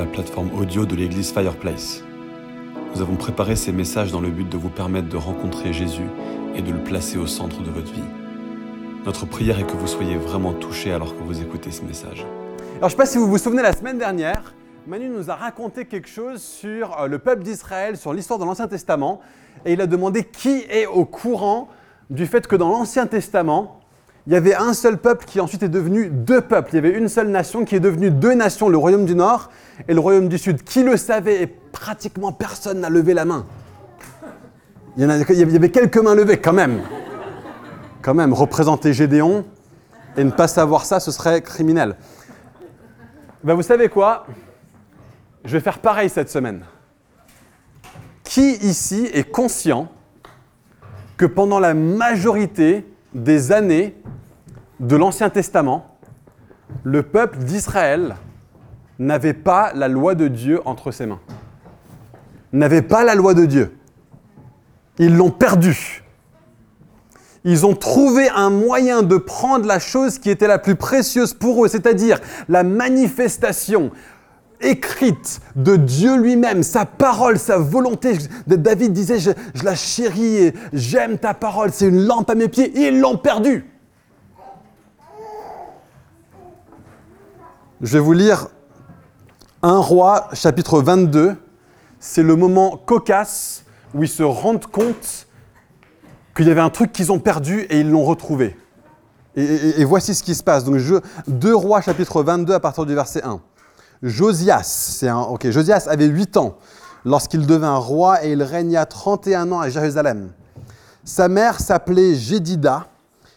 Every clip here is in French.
la plateforme audio de l'église Fireplace. Nous avons préparé ces messages dans le but de vous permettre de rencontrer Jésus et de le placer au centre de votre vie. Notre prière est que vous soyez vraiment touchés alors que vous écoutez ce message. Alors je ne sais pas si vous vous souvenez, la semaine dernière, Manu nous a raconté quelque chose sur euh, le peuple d'Israël, sur l'histoire de l'Ancien Testament, et il a demandé qui est au courant du fait que dans l'Ancien Testament, il y avait un seul peuple qui ensuite est devenu deux peuples. Il y avait une seule nation qui est devenue deux nations, le royaume du Nord et le royaume du Sud. Qui le savait Et pratiquement personne n'a levé la main. Il y, en a, il y avait quelques mains levées quand même. Quand même, représenter Gédéon et ne pas savoir ça, ce serait criminel. Ben vous savez quoi? Je vais faire pareil cette semaine. Qui ici est conscient que pendant la majorité des années de l'Ancien Testament, le peuple d'Israël n'avait pas la loi de Dieu entre ses mains. N'avait pas la loi de Dieu. Ils l'ont perdue. Ils ont trouvé un moyen de prendre la chose qui était la plus précieuse pour eux, c'est-à-dire la manifestation écrite de Dieu lui-même, sa parole, sa volonté. David disait, je, la chéris j'aime ta parole, c'est une lampe à mes pieds, et ils l'ont perdue. Je vais vous lire un roi, chapitre 22. C'est le moment cocasse où ils se rendent compte qu'il y avait un truc qu'ils ont perdu et ils l'ont retrouvé. Et, voici ce qui se passe. Donc, je, 2 rois, chapitre 22, à partir du verset 1. Josias, avait 8 ans lorsqu'il devint roi et il régna 31 ans à Jérusalem. Sa mère s'appelait Jédida,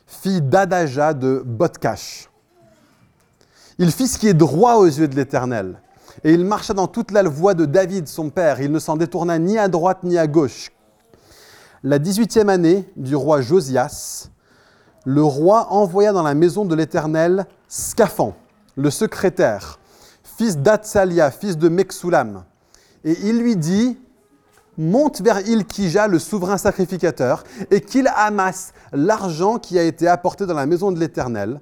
fille d'Adaja de Botkash. Il fit ce qui est droit aux yeux de l'Éternel, et il marcha dans toute la voie de David, son père. Il ne s'en détourna ni à droite ni à gauche. La 18e année du roi Josias, le roi envoya dans la maison de l'Éternel Scaphan, le secrétaire, fils d'Atsalia, fils de Mexulam. Et il lui dit, monte vers Ilkija, le souverain sacrificateur, et qu'il amasse l'argent qui a été apporté dans la maison de l'Éternel,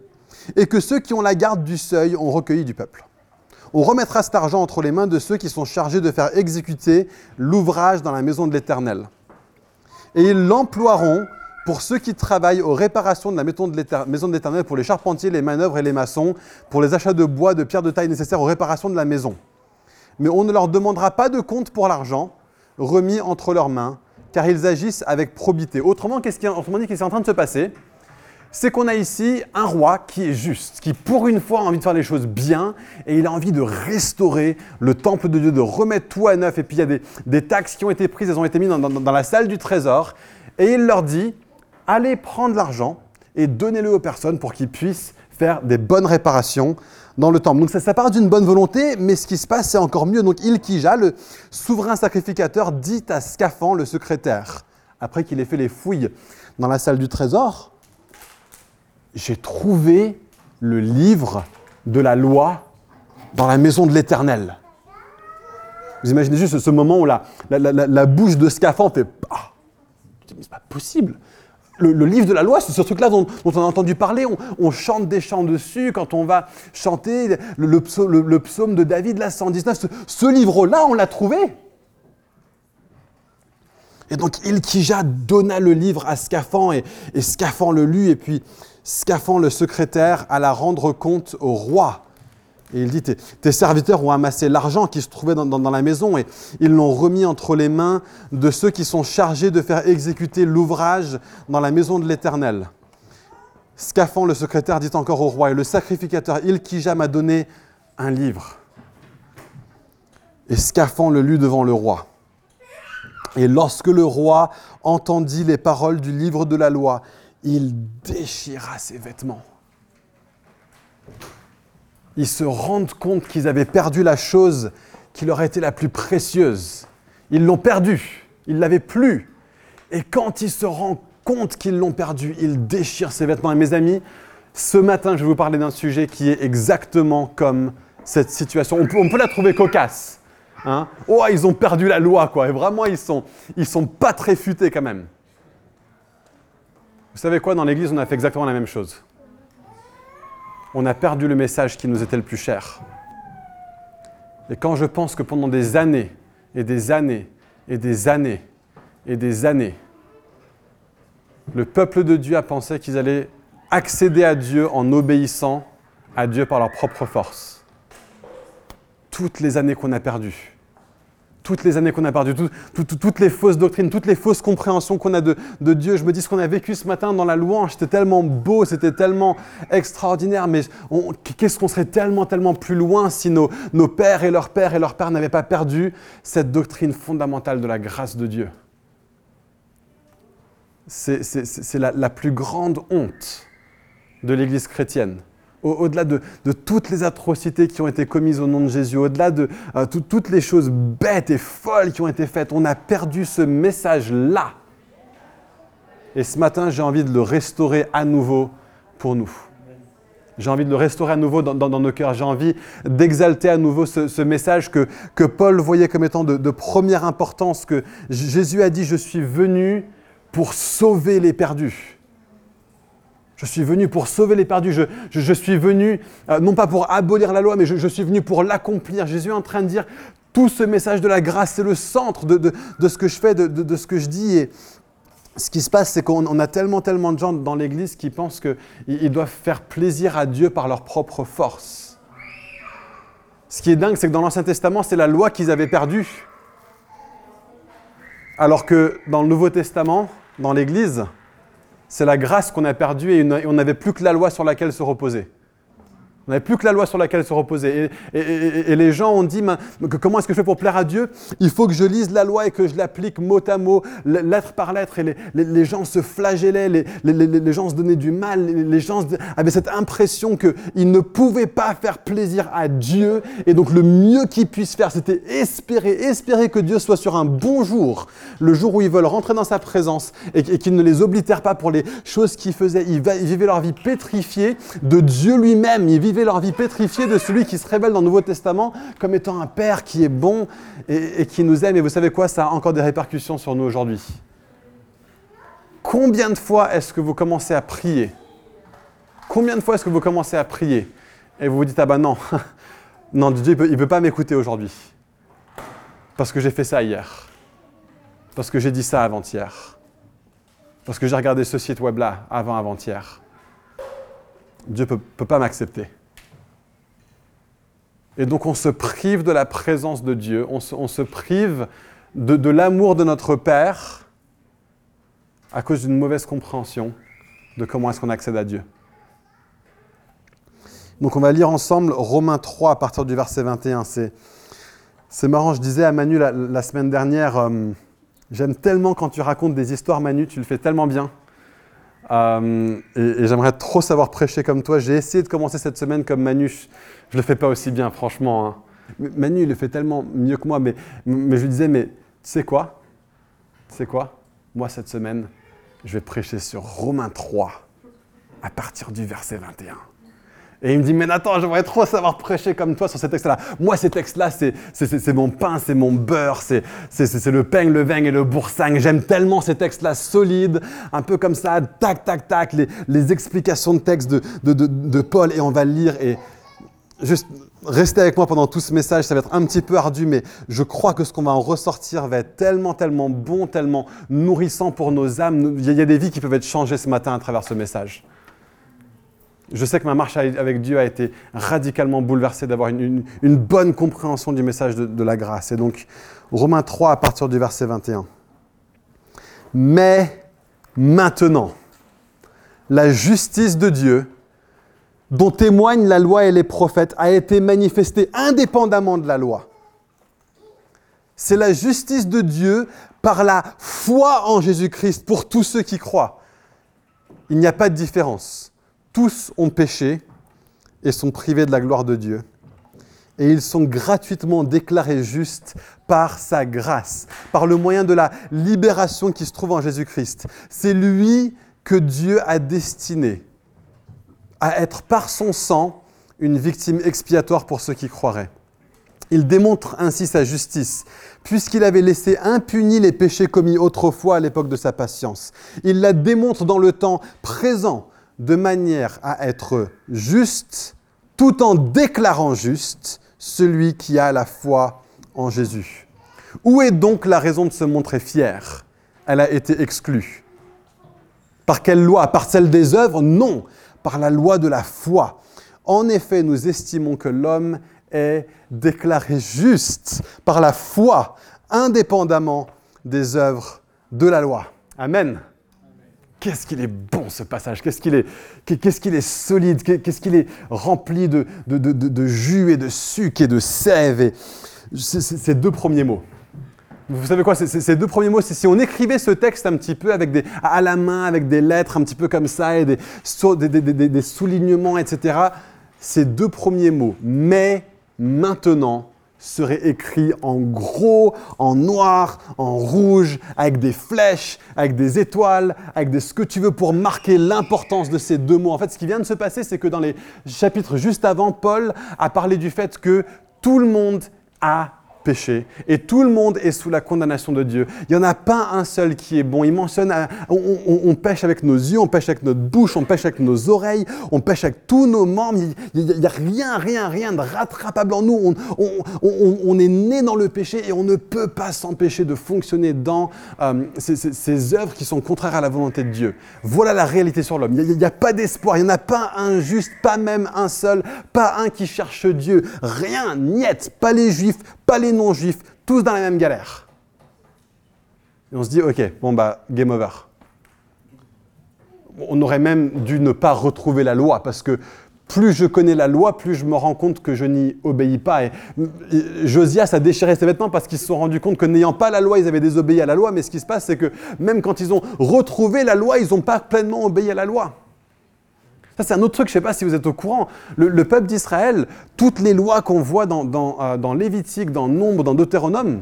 et que ceux qui ont la garde du seuil ont recueilli du peuple. On remettra cet argent entre les mains de ceux qui sont chargés de faire exécuter l'ouvrage dans la maison de l'Éternel. Et ils l'emploieront pour ceux qui travaillent aux réparations de la maison de l'Éternel, pour les charpentiers, les manœuvres et les maçons, pour les achats de bois, de pierres de taille nécessaires aux réparations de la maison. Mais on ne leur demandera pas de compte pour l'argent remis entre leurs mains, car ils agissent avec probité. Autrement, qu'est-ce qui, autrement dit, qu'est-ce qui est en train de se passer? C'est qu'on a ici un roi qui est juste, qui pour une fois a envie de faire les choses bien, et il a envie de restaurer le temple de Dieu, de remettre tout à neuf. Et puis il y a des, taxes qui ont été prises, elles ont été mises dans la salle du trésor, et il leur dit, allez prendre l'argent et donnez-le aux personnes pour qu'ils puissent faire des bonnes réparations dans le temple. Donc ça, ça part d'une bonne volonté, mais ce qui se passe, c'est encore mieux. Donc Ilkija, le souverain sacrificateur, dit à Scaphan, le secrétaire, après qu'il ait fait les fouilles dans la salle du trésor, j'ai trouvé le livre de la loi dans la maison de l'Éternel. Vous imaginez juste ce moment où la, la, bouche de Scaphan fait Ah, c'est pas possible le, livre de la loi, c'est ce truc-là dont, on a entendu parler. On, chante des chants dessus quand on va chanter le, psaume, de David, la 119. Ce, livre-là, on l'a trouvé. Et donc Ilkija donna le livre à Scaphan et, et Scaphan le lut et puis Scaphan le secrétaire alla rendre compte au roi. Et il dit, tes, serviteurs ont amassé l'argent qui se trouvait dans, la maison et ils l'ont remis entre les mains de ceux qui sont chargés de faire exécuter l'ouvrage dans la maison de l'Éternel. Scaphan, le secrétaire, dit encore au roi, et le sacrificateur Ilkija m'a donné un livre. Et Scaphan le lut devant le roi. Et lorsque le roi entendit les paroles du livre de la loi, il déchira ses vêtements ils se rendent compte qu'ils avaient perdu la chose qui leur était la plus précieuse. Ils l'ont perdue, ils l'avaient plus. Et quand ils se rendent compte qu'ils l'ont perdue, ils déchirent ses vêtements. Et mes amis, ce matin, je vais vous parler d'un sujet qui est exactement comme cette situation. On peut, la trouver cocasse. Hein oh, ils ont perdu la loi, quoi. Et vraiment, ils sont, ils sont pas très futés quand même. Vous savez quoi, dans l'Église, on a fait exactement la même chose on a perdu le message qui nous était le plus cher. Et quand je pense que pendant des années et des années et des années et des années, le peuple de Dieu a pensé qu'ils allaient accéder à Dieu en obéissant à Dieu par leur propre force. Toutes les années qu'on a perdues, toutes les années qu'on a perdues, toutes les fausses doctrines, toutes les fausses compréhensions qu'on a de, Dieu. Je me dis ce qu'on a vécu ce matin dans la louange, c'était tellement beau, c'était tellement extraordinaire, mais qu'est-ce qu'on serait tellement, tellement plus loin si nos, pères et leurs pères et leurs pères n'avaient pas perdu cette doctrine fondamentale de la grâce de Dieu. C'est la plus grande honte de l'Église chrétienne au-delà de, toutes les atrocités qui ont été commises au nom de Jésus, au-delà de euh, toutes les choses bêtes et folles qui ont été faites, on a perdu ce message-là. Et ce matin, j'ai envie de le restaurer à nouveau pour nous. J'ai envie de le restaurer à nouveau dans, nos cœurs. J'ai envie d'exalter à nouveau ce, message que, Paul voyait comme étant de, de première importance, que Jésus a dit, je suis venu pour sauver les perdus. Je suis venu pour sauver les perdus. Je, suis venu, euh, non pas pour abolir la loi, mais je, suis venu pour l'accomplir. Jésus est en train de dire, tout ce message de la grâce, c'est le centre de, ce que je fais, de, ce que je dis. Et ce qui se passe, c'est qu'on a tellement, tellement de gens dans l'Église qui pensent qu'ils doivent faire plaisir à Dieu par leur propre force. Ce qui est dingue, c'est que dans l'Ancien Testament, c'est la loi qu'ils avaient perdue. Alors que dans le Nouveau Testament, dans l'Église, c'est la grâce qu'on a perdue et on n'avait plus que la loi sur laquelle se reposer. On n'avait plus que la loi sur laquelle se reposer. Et, les gens ont dit, comment est-ce que je fais pour plaire à Dieu? Il faut que je lise la loi et que je l'applique mot à mot, lettre par lettre. Et les, gens se flagellaient, les, gens se donnaient du mal, les gens avaient cette impression qu'ils ne pouvaient pas faire plaisir à Dieu. Et donc le mieux qu'ils puissent faire, c'était espérer, espérer que Dieu soit sur un bon jour, le jour où ils veulent rentrer dans sa présence et, qu'il ne les oblitère pas pour les choses qu'ils faisaient. Ils, vivaient leur vie pétrifiée de Dieu lui-même. Ils vivaient leur vie pétrifiée de celui qui se révèle dans le Nouveau Testament comme étant un Père qui est bon et, qui nous aime. Et vous savez quoi, ça a encore des répercussions sur nous aujourd'hui. Combien de fois est-ce que vous commencez à prier? Combien de fois est-ce que vous commencez à prier et vous vous dites, ah ben non, non, Dieu, il ne peut pas m'écouter aujourd'hui. Parce que j'ai fait ça hier. Parce que j'ai dit ça avant-hier. Parce que j'ai regardé ce site web-là avant-avant-hier. Dieu ne peut, pas m'accepter. Et donc on se prive de la présence de Dieu, on se, prive de, l'amour de notre Père à cause d'une mauvaise compréhension de comment est-ce qu'on accède à Dieu. Donc on va lire ensemble Romains 3 à partir du verset 21. C'est, marrant, je disais à Manu la, semaine dernière, euh, j'aime tellement quand tu racontes des histoires Manu, tu le fais tellement bien. Euh, et, j'aimerais trop savoir prêcher comme toi. J'ai essayé de commencer cette semaine comme Manu. Je le fais pas aussi bien, franchement. Hein. Manu, il le fait tellement mieux que moi. Mais, mais je lui disais, mais tu sais quoi? Tu sais quoi? Moi, cette semaine, je vais prêcher sur Romains 3 à partir du verset 21. Et il me dit, mais Nathan, j'aimerais trop savoir prêcher comme toi sur ces textes-là. Moi, ces textes-là, c'est mon pain, c'est mon beurre, c'est le pain, le vin et le boursingue. J'aime tellement ces textes-là solides, un peu comme ça, tac, tac, tac, les, les explications de texte de, de, de, de, Paul, et on va lire. Et juste restez avec moi pendant tout ce message, ça va être un petit peu ardu, mais je crois que ce qu'on va en ressortir va être tellement, tellement bon, tellement nourrissant pour nos âmes. Il y a des vies qui peuvent être changées ce matin à travers ce message. Je sais que ma marche avec Dieu a été radicalement bouleversée d'avoir une, bonne compréhension du message de, la grâce. Et donc, Romains 3 à partir du verset 21. Mais maintenant, la justice de Dieu, dont témoignent la loi et les prophètes, a été manifestée indépendamment de la loi. C'est la justice de Dieu par la foi en Jésus-Christ pour tous ceux qui croient. Il n'y a pas de différence. Tous ont péché et sont privés de la gloire de Dieu. Et ils sont gratuitement déclarés justes par sa grâce, par le moyen de la libération qui se trouve en Jésus-Christ. C'est lui que Dieu a destiné à être par son sang une victime expiatoire pour ceux qui croiraient. Il démontre ainsi sa justice, puisqu'il avait laissé impunis les péchés commis autrefois à l'époque de sa patience. Il la démontre dans le temps présent de manière à être juste tout en déclarant juste celui qui a la foi en Jésus. Où est donc la raison de se montrer fier Elle a été exclue. Par quelle loi? Par celle des œuvres? Non, par la loi de la foi. En effet, nous estimons que l'homme est déclaré juste par la foi, indépendamment des œuvres de la loi. Amen. Qu'est-ce qu'il est bon ce passage, qu'est-ce qu'il est, est solide, qu'est-ce qu'il est rempli de, de, jus et de sucre et de sève. Et ces deux premiers mots. Vous savez quoi, ces deux premiers mots, c'est si on écrivait ce texte un petit peu avec des, à la main, avec des lettres un petit peu comme ça, et des, des, des soulignements, etc., ces deux premiers mots, mais maintenant, serait écrit en gros, en noir, en rouge, avec des flèches, avec des étoiles, avec ce que tu veux pour marquer l'importance de ces deux mots. En fait, ce qui vient de se passer, c'est que dans les chapitres juste avant, Paul a parlé du fait que tout le monde a péché et tout le monde est sous la condamnation de Dieu. Il n'y en a pas un seul qui est bon. Il mentionne, euh, on, pêche avec nos yeux, on pêche avec notre bouche, on pêche avec nos oreilles, on pêche avec tous nos membres. Il n'y a, rien, rien, rien de rattrapable en nous. On, est né dans le péché et on ne peut pas s'empêcher de fonctionner dans euh, ces, œuvres qui sont contraires à la volonté de Dieu. Voilà la réalité sur l'homme. Il n'y a, a, pas d'espoir, il n'y en a pas un juste, pas même un seul, pas un qui cherche Dieu. Rien, niet, pas les juifs, pas les non-juifs, tous dans la même galère. Et on se dit, ok, bon bah, game over. On aurait même dû ne pas retrouver la loi, parce que plus je connais la loi, plus je me rends compte que je n'y obéis pas. Et, Josias a déchiré ses vêtements parce qu'ils se sont rendus compte que n'ayant pas la loi, ils avaient désobéi à la loi. Mais ce qui se passe, c'est que même quand ils ont retrouvé la loi, ils n'ont pas pleinement obéi à la loi. C'est un autre truc, je ne sais pas si vous êtes au courant. Le, peuple d'Israël, toutes les lois qu'on voit euh, dans Lévitique, dans Nombre, dans Deutéronome,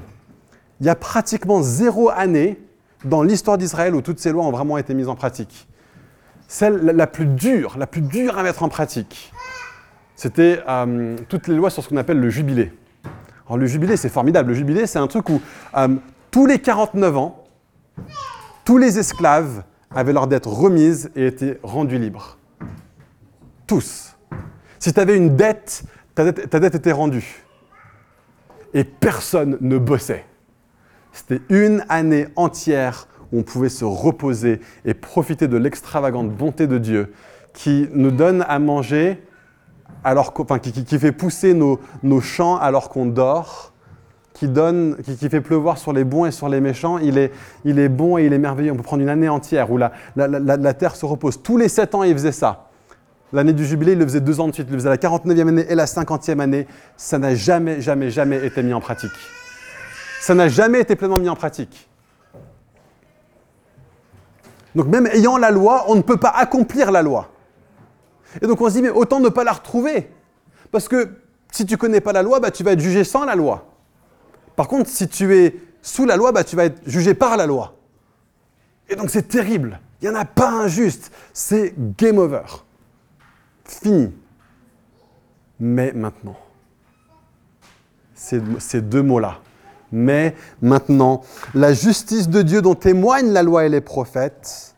il y a pratiquement zéro année dans l'histoire d'Israël où toutes ces lois ont vraiment été mises en pratique. Celle la plus dure, la plus dure à mettre en pratique, c'était euh, toutes les lois sur ce qu'on appelle le jubilé. Alors le jubilé, c'est formidable. Le jubilé, c'est un truc où euh, tous les 49 ans, tous les esclaves avaient leur dette remise et étaient rendus libres. Tous. Si tu avais une dette ta, dette, était rendue. Et personne ne bossait. C'était une année entière où on pouvait se reposer et profiter de l'extravagante bonté de Dieu qui nous donne à manger, alors qui, fait pousser nos, champs alors qu'on dort, qui, donne, qui, fait pleuvoir sur les bons et sur les méchants. Il est, il est bon et il est merveilleux. On peut prendre une année entière où la, la terre se repose. Tous les sept ans, il faisait ça. L'année du jubilé, il le faisait deux ans de suite. Il le faisait la 49e année et la 50e année. Ça n'a jamais, jamais, jamais été mis en pratique. Ça n'a jamais été pleinement mis en pratique. Donc même ayant la loi, on ne peut pas accomplir la loi. Et donc on se dit, mais autant ne pas la retrouver. Parce que si tu connais pas la loi, bah, tu vas être jugé sans la loi. Par contre, si tu es sous la loi, bah, tu vas être jugé par la loi. Et donc c'est terrible. Il n'y en a pas un juste. C'est game over. Fini. Mais maintenant. Ces, deux mots-là. Mais maintenant, la justice de Dieu dont témoignent la loi et les prophètes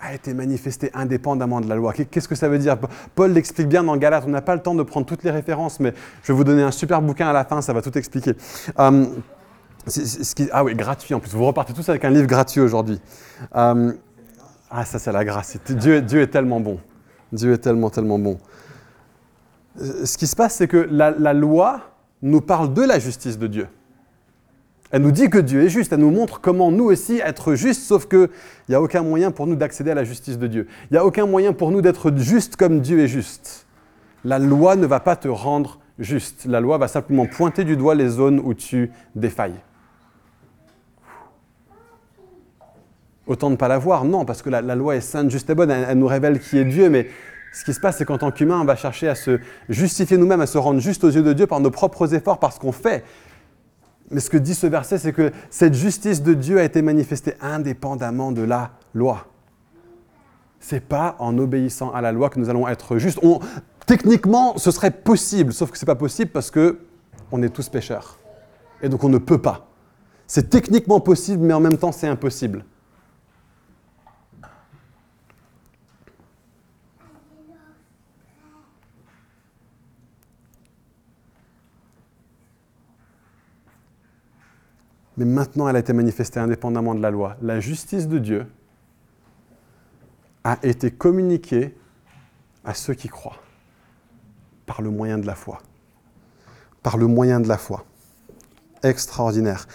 a été manifestée indépendamment de la loi. Qu'est-ce que ça veut dire? Paul l'explique bien dans Galate. On n'a pas le temps de prendre toutes les références, mais je vais vous donner un super bouquin à la fin, ça va tout expliquer. Qui, ah oui, gratuit en plus. Vous repartez tous avec un livre gratuit aujourd'hui. Hum, ah, ça, c'est la grâce. Dieu est tellement bon. Dieu est tellement, tellement bon. Ce qui se passe, c'est que la, loi nous parle de la justice de Dieu. Elle nous dit que Dieu est juste, elle nous montre comment nous aussi être justes, sauf qu'il n'y a aucun moyen pour nous d'accéder à la justice de Dieu. Il n'y a aucun moyen pour nous d'être justes comme Dieu est juste. La loi ne va pas te rendre juste. La loi va simplement pointer du doigt les zones où tu défailles. Autant ne pas la voir Non, parce que la, loi est sainte, juste et bonne, elle, nous révèle qui est Dieu, mais ce qui se passe, c'est qu'en tant qu'humain, on va chercher à se justifier nous-mêmes, à se rendre juste aux yeux de Dieu par nos propres efforts, par ce qu'on fait. Mais ce que dit ce verset, c'est que cette justice de Dieu a été manifestée indépendamment de la loi. C'est pas en obéissant à la loi que nous allons être justes. techniquement, ce serait possible, sauf que ce n'est pas possible parce que on est tous pécheurs. Et donc on ne peut pas. C'est techniquement possible, mais en même temps c'est impossible. Mais maintenant elle a été manifestée indépendamment de la loi. La justice de Dieu a été communiquée à ceux qui croient par le moyen de la foi. Par le moyen de la foi. Extraordinaire.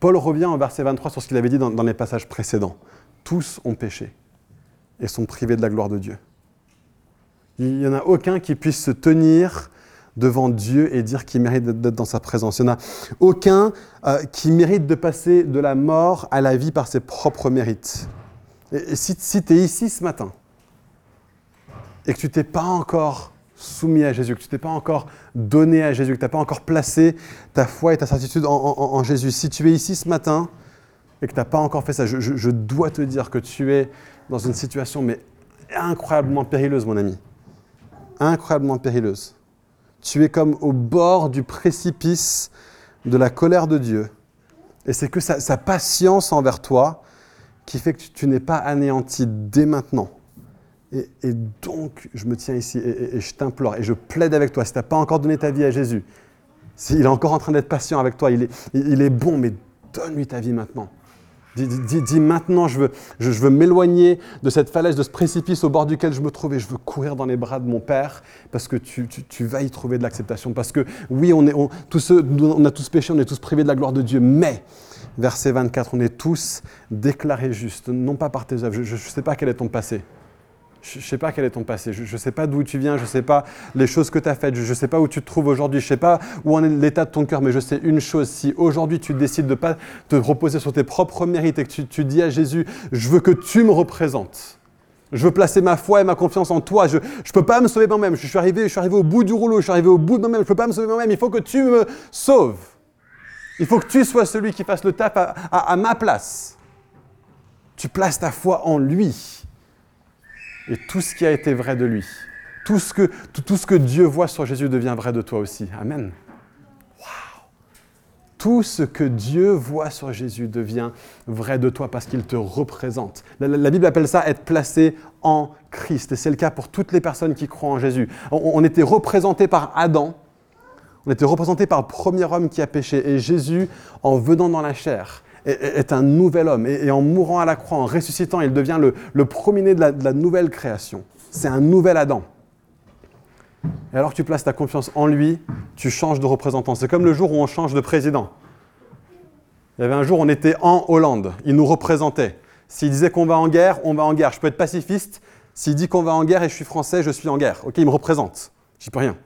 Paul revient en verset 23 sur ce qu'il avait dit dans, les passages précédents. Tous ont péché et sont privés de la gloire de Dieu. Il n'y en a aucun qui puisse se tenir devant Dieu et dire qu'il mérite d'être dans sa présence. Il n'y en a aucun euh, qui mérite de passer de la mort à la vie par ses propres mérites. Et, si, si tu es ici ce matin et que tu t'es pas encore soumis à Jésus, que tu t'es pas encore donné à Jésus, que tu n'as pas encore placé ta foi et ta certitude en, Jésus, si tu es ici ce matin et que tu n'as pas encore fait ça, je, dois te dire que tu es dans une situation mais incroyablement périleuse, mon ami. Incroyablement périleuse. Tu es comme au bord du précipice de la colère de Dieu. Et c'est que sa, patience envers toi qui fait que tu, n'es pas anéanti dès maintenant. Et, donc, je me tiens ici et, je t'implore et je plaide avec toi, si tu n'as pas encore donné ta vie à Jésus, s'il est encore en train d'être patient avec toi, il est, il est bon, mais donne-lui ta vie maintenant. Dis, maintenant, je veux, je, veux m'éloigner de cette falaise, de ce précipice au bord duquel je me trouve et je veux courir dans les bras de mon Père parce que tu, vas y trouver de l'acceptation. Parce que oui, on, est, tous on a tous péché, on est tous privés de la gloire de Dieu, mais, verset 24, on est tous déclarés justes, non pas par tes œuvres. Je ne sais pas quel est ton passé. Je ne sais pas quel est ton passé, je ne sais pas d'où tu viens, je ne sais pas les choses que tu as faites, je ne sais pas où tu te trouves aujourd'hui, je ne sais pas où en est l'état de ton cœur, mais je sais une chose, si aujourd'hui tu décides de ne pas te reposer sur tes propres mérites et que tu, dis à Jésus, je veux que tu me représentes, je veux placer ma foi et ma confiance en toi, je ne peux pas me sauver moi-même, je suis, arrivé, je suis arrivé au bout du rouleau, je suis arrivé au bout de moi-même, je ne peux pas me sauver moi-même, il faut que tu me sauves. Il faut que tu sois celui qui fasse le taf à ma place. Tu places ta foi en lui et tout ce qui a été vrai de lui. Tout ce que, tout, ce que Dieu voit sur Jésus devient vrai de toi aussi. Amen. Wow. Tout ce que Dieu voit sur Jésus devient vrai de toi parce qu'il te représente. La, Bible appelle ça être placé en Christ. Et c'est le cas pour toutes les personnes qui croient en Jésus. On, on était représenté par Adam. On était représenté par le premier homme qui a péché. Et Jésus, en venant dans la chair, est, un nouvel homme. Et, en mourant à la croix, en ressuscitant, il devient le, premier-né de, la, nouvelle création. C'est un nouvel Adam. Et alors tu places ta confiance en lui, tu changes de représentant. C'est comme le jour où on change de président. Il y avait un jour, on était en Hollande. Il nous représentait. S'il disait qu'on va en guerre, on va en guerre. Je peux être pacifiste. S'il dit qu'on va en guerre et je suis français, je suis en guerre. Ok, il me représente. J'y peux rien.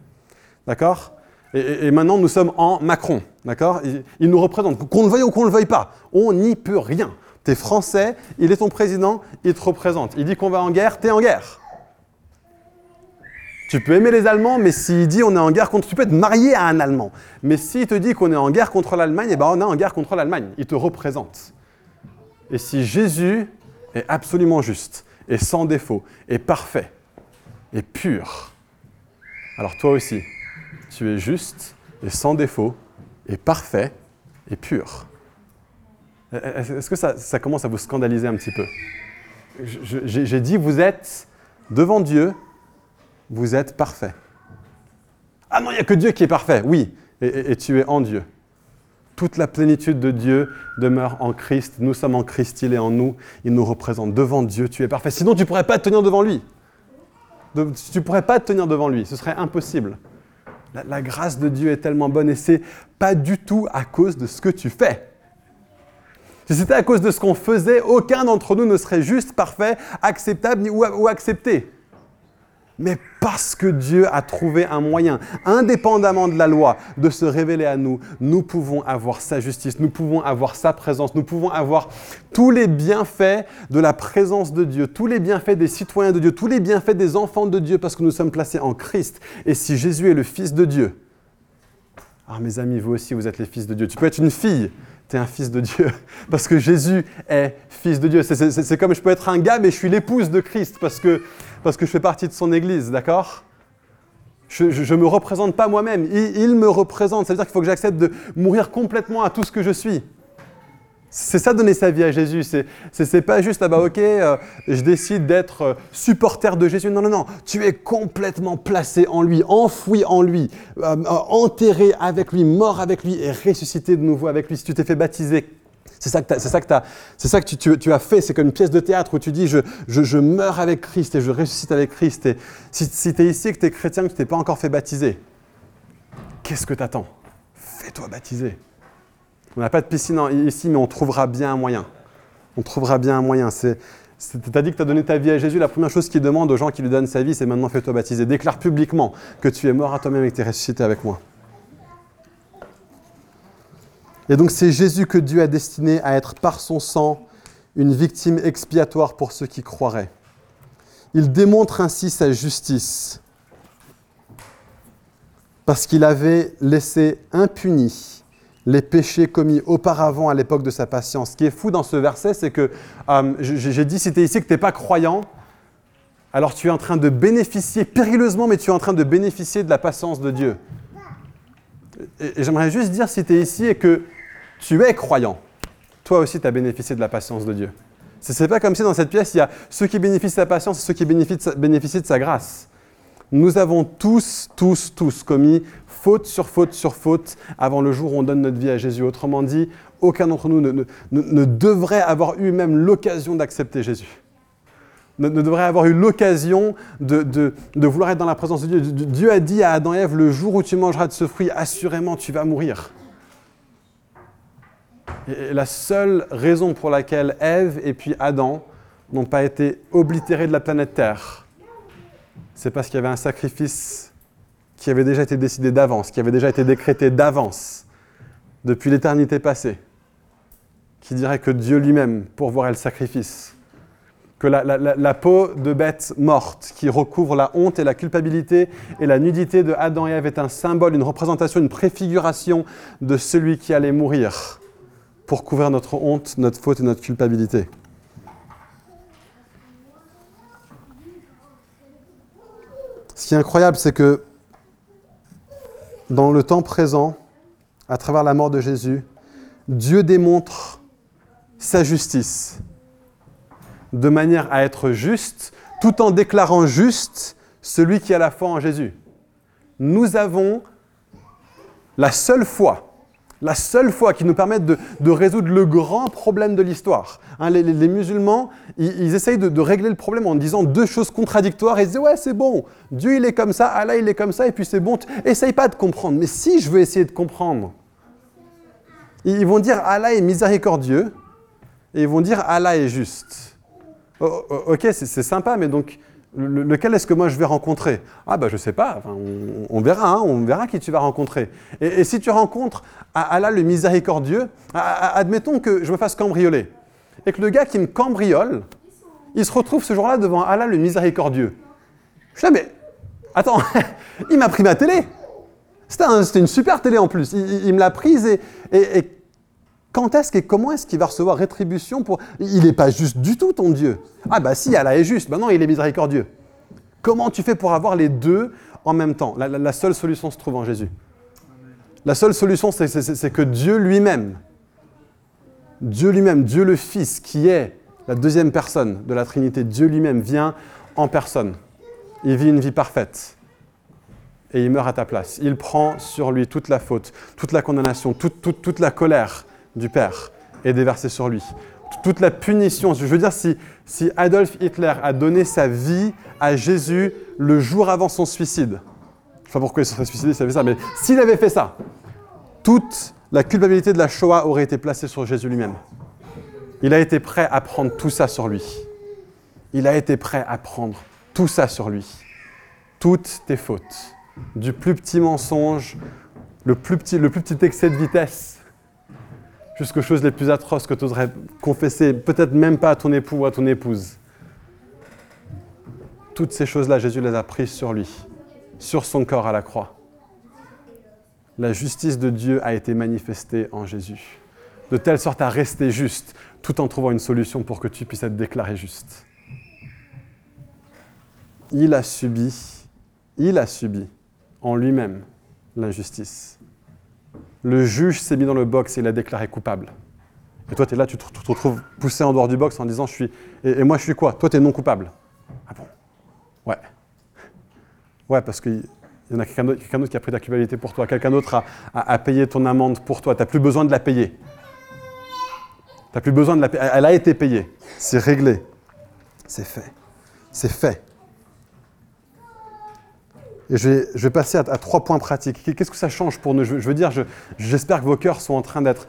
D'accord? Et, maintenant, nous sommes en Macron, d'accord il, nous représente, qu'on le veuille ou qu'on ne le veuille pas. On n'y peut rien. Tu es français, il est ton président, il te représente. Il dit qu'on va en guerre, tu es en guerre. Tu peux aimer les Allemands, mais s'il dit on est en guerre contre... Tu peux être marié à un Allemand. Mais s'il te dit qu'on est en guerre contre l'Allemagne, eh ben on est en guerre contre l'Allemagne. Il te représente. Et si Jésus est absolument juste, et sans défaut, et parfait, et pur, alors toi aussi, tu es juste et sans défaut et parfait et pur. Est-ce que ça, commence à vous scandaliser un petit peu? J'ai dit, vous êtes devant Dieu, vous êtes parfait. Ah non, il n'y a que Dieu qui est parfait, oui, et, tu es en Dieu. Toute la plénitude de Dieu demeure en Christ. Nous sommes en Christ, il est en nous, il nous représente. Devant Dieu, tu es parfait. Sinon, tu ne pourrais pas te tenir devant lui. Tu ne pourrais pas te tenir devant lui, ce serait impossible. La, grâce de Dieu est tellement bonne et c'est pas du tout à cause de ce que tu fais. Si c'était à cause de ce qu'on faisait, aucun d'entre nous ne serait juste, parfait, acceptable ou accepté mais parce que Dieu a trouvé un moyen, indépendamment de la loi, de se révéler à nous, nous pouvons avoir sa justice, nous pouvons avoir sa présence, nous pouvons avoir tous les bienfaits de la présence de Dieu, tous les bienfaits des citoyens de Dieu, tous les bienfaits des enfants de Dieu, parce que nous sommes placés en Christ. Et si Jésus est le Fils de Dieu, alors mes amis, vous aussi, vous êtes les fils de Dieu. Tu peux être une fille, tu es un fils de Dieu, parce que Jésus est fils de Dieu. C'est comme je peux être un gars, mais je suis l'épouse de Christ, parce que parce que je fais partie de son Église, d'accord? Je ne me représente pas moi-même, il, me représente. Ça veut dire qu'il faut que j'accepte de mourir complètement à tout ce que je suis. C'est ça donner sa vie à Jésus. C'est, c'est, pas juste, ah bah ok, euh, je décide d'être euh, supporter de Jésus. Non, non, non. Tu es complètement placé en lui, enfoui en lui, euh, enterré avec lui, mort avec lui et ressuscité de nouveau avec lui. Si tu t'es fait baptiser, c'est ça que, c'est ça que, c'est ça que tu, as fait. C'est comme une pièce de théâtre où tu dis je, je, je meurs avec Christ et je ressuscite avec Christ. Et si, si tu es ici que tu es chrétien, que tu t'es pas encore fait baptiser, qu'est-ce que tu attends Fais-toi baptiser. On n'a pas de piscine ici, mais on trouvera bien un moyen. On trouvera bien un moyen. Tu as dit que tu as donné ta vie à Jésus. La première chose qu'il demande aux gens qui lui donnent sa vie, c'est maintenant fais-toi baptiser. Déclare publiquement que tu es mort à toi-même et que tu es ressuscité avec moi. Et donc c'est Jésus que Dieu a destiné à être par son sang une victime expiatoire pour ceux qui croiraient. Il démontre ainsi sa justice parce qu'il avait laissé impuni les péchés commis auparavant à l'époque de sa patience. Ce qui est fou dans ce verset, c'est que euh, j'ai dit, si tu es ici, que tu n'es pas croyant, alors tu es en train de bénéficier, périlleusement, mais tu es en train de bénéficier de la patience de Dieu. J'aimerais juste dire, si tu es ici et que tu es croyant, toi aussi tu as bénéficié de la patience de Dieu. Ce n'est pas comme si dans cette pièce, il y a ceux qui bénéficient de sa patience et ceux qui bénéficient de sa grâce. Nous avons tous, tous, tous commis faute sur faute sur faute avant le jour où on donne notre vie à Jésus. Autrement dit, aucun d'entre nous ne, devrait avoir eu même l'occasion d'accepter Jésus. Ne, devrait avoir eu l'occasion de, vouloir être dans la présence de Dieu. Dieu a dit à Adam et Ève, le jour où tu mangeras de ce fruit, assurément tu vas mourir. Et la seule raison pour laquelle Ève et puis Adam n'ont pas été oblitérés de la planète Terre, c'est parce qu'il y avait un sacrifice qui avait déjà été décidé d'avance, qui avait déjà été décrété d'avance, depuis l'éternité passée, qui dirait que Dieu lui-même pourvoirait le sacrifice, que la, peau de bête morte qui recouvre la honte et la culpabilité et la nudité de Adam et Ève est un symbole, une représentation, une préfiguration de celui qui allait mourir pour couvrir notre honte, notre faute et notre culpabilité. Ce qui est incroyable, c'est que dans le temps présent, à travers la mort de Jésus, Dieu démontre sa justice de manière à être juste, tout en déclarant juste celui qui a la foi en Jésus. Nous avons la seule foi la seule foi qui nous permette de, résoudre le grand problème de l'histoire. Hein, les, musulmans, ils, essayent de, régler le problème en disant deux choses contradictoires et ils disent ouais c'est bon, Dieu il est comme ça, Allah il est comme ça et puis c'est bon. Essaye pas de comprendre. Mais si je veux essayer de comprendre, ils vont dire Allah est miséricordieux et ils vont dire Allah est juste. Oh, oh, ok, c'est sympa, mais donc lequel est-ce que moi je vais rencontrer? Ah ben je sais pas, on, verra, hein, on verra qui tu vas rencontrer. Et, si tu rencontres Allah le miséricordieux, admettons que je me fasse cambrioler, et que le gars qui me cambriole, il se retrouve ce jour-là devant Allah le miséricordieux. Je dis, ah, mais attends, il m'a pris ma télé. C'était une super télé en plus. Il, me l'a prise et quand est-ce et comment est-ce qu'il va recevoir rétribution pour... Il n'est pas juste du tout, ton Dieu. Ah bah si, Allah est juste, maintenant il est miséricordieux. Comment tu fais pour avoir les deux en même temps? La, seule solution se trouve en Jésus. La seule solution, c'est que Dieu lui-même, Dieu lui-même, Dieu le Fils, qui est la deuxième personne de la Trinité, Dieu lui-même vient en personne. Il vit une vie parfaite et il meurt à ta place. Il prend sur lui toute la faute, toute la condamnation, toute, toute, toute la colère, du Père est déversée sur lui. Toute la punition, je veux dire, si, Adolf Hitler a donné sa vie à Jésus le jour avant son suicide, je sais pas pourquoi il se serait suicidé s'il avait ça, mais s'il avait fait ça, toute la culpabilité de la Shoah aurait été placée sur Jésus lui-même. Il a été prêt à prendre tout ça sur lui. Il a été prêt à prendre tout ça sur lui. Toutes tes fautes, du plus petit mensonge, le plus petit, le plus petit excès de vitesse, jusqu'aux choses les plus atroces que tu oserais confesser, peut-être même pas à ton époux ou à ton épouse. Toutes ces choses-là, Jésus les a prises sur lui, sur son corps à la croix. La justice de Dieu a été manifestée en Jésus, de telle sorte à rester juste, tout en trouvant une solution pour que tu puisses être déclaré juste. Il a subi, il a subi en lui-même l'injustice. Le juge s'est mis dans le box et l'a déclaré coupable. Et toi, tu es là, tu te, retrouves poussé en dehors du box en disant je suis. Et, moi, je suis quoi? Toi, tu es non coupable. Ah bon? Ouais. Ouais, parce qu'il y en a quelqu'un d'autre, qui a pris ta culpabilité pour toi. Quelqu'un d'autre a, a- a payé ton amende pour toi. Tu n'as plus besoin de la payer. Tu plus besoin de la payer. Elle a été payée. C'est réglé. C'est fait. C'est fait. Et je vais, passer à, trois points pratiques. Qu'est-ce que ça change pour nous? Je, veux- dire, je- j'espère que vos cœurs sont en train d'être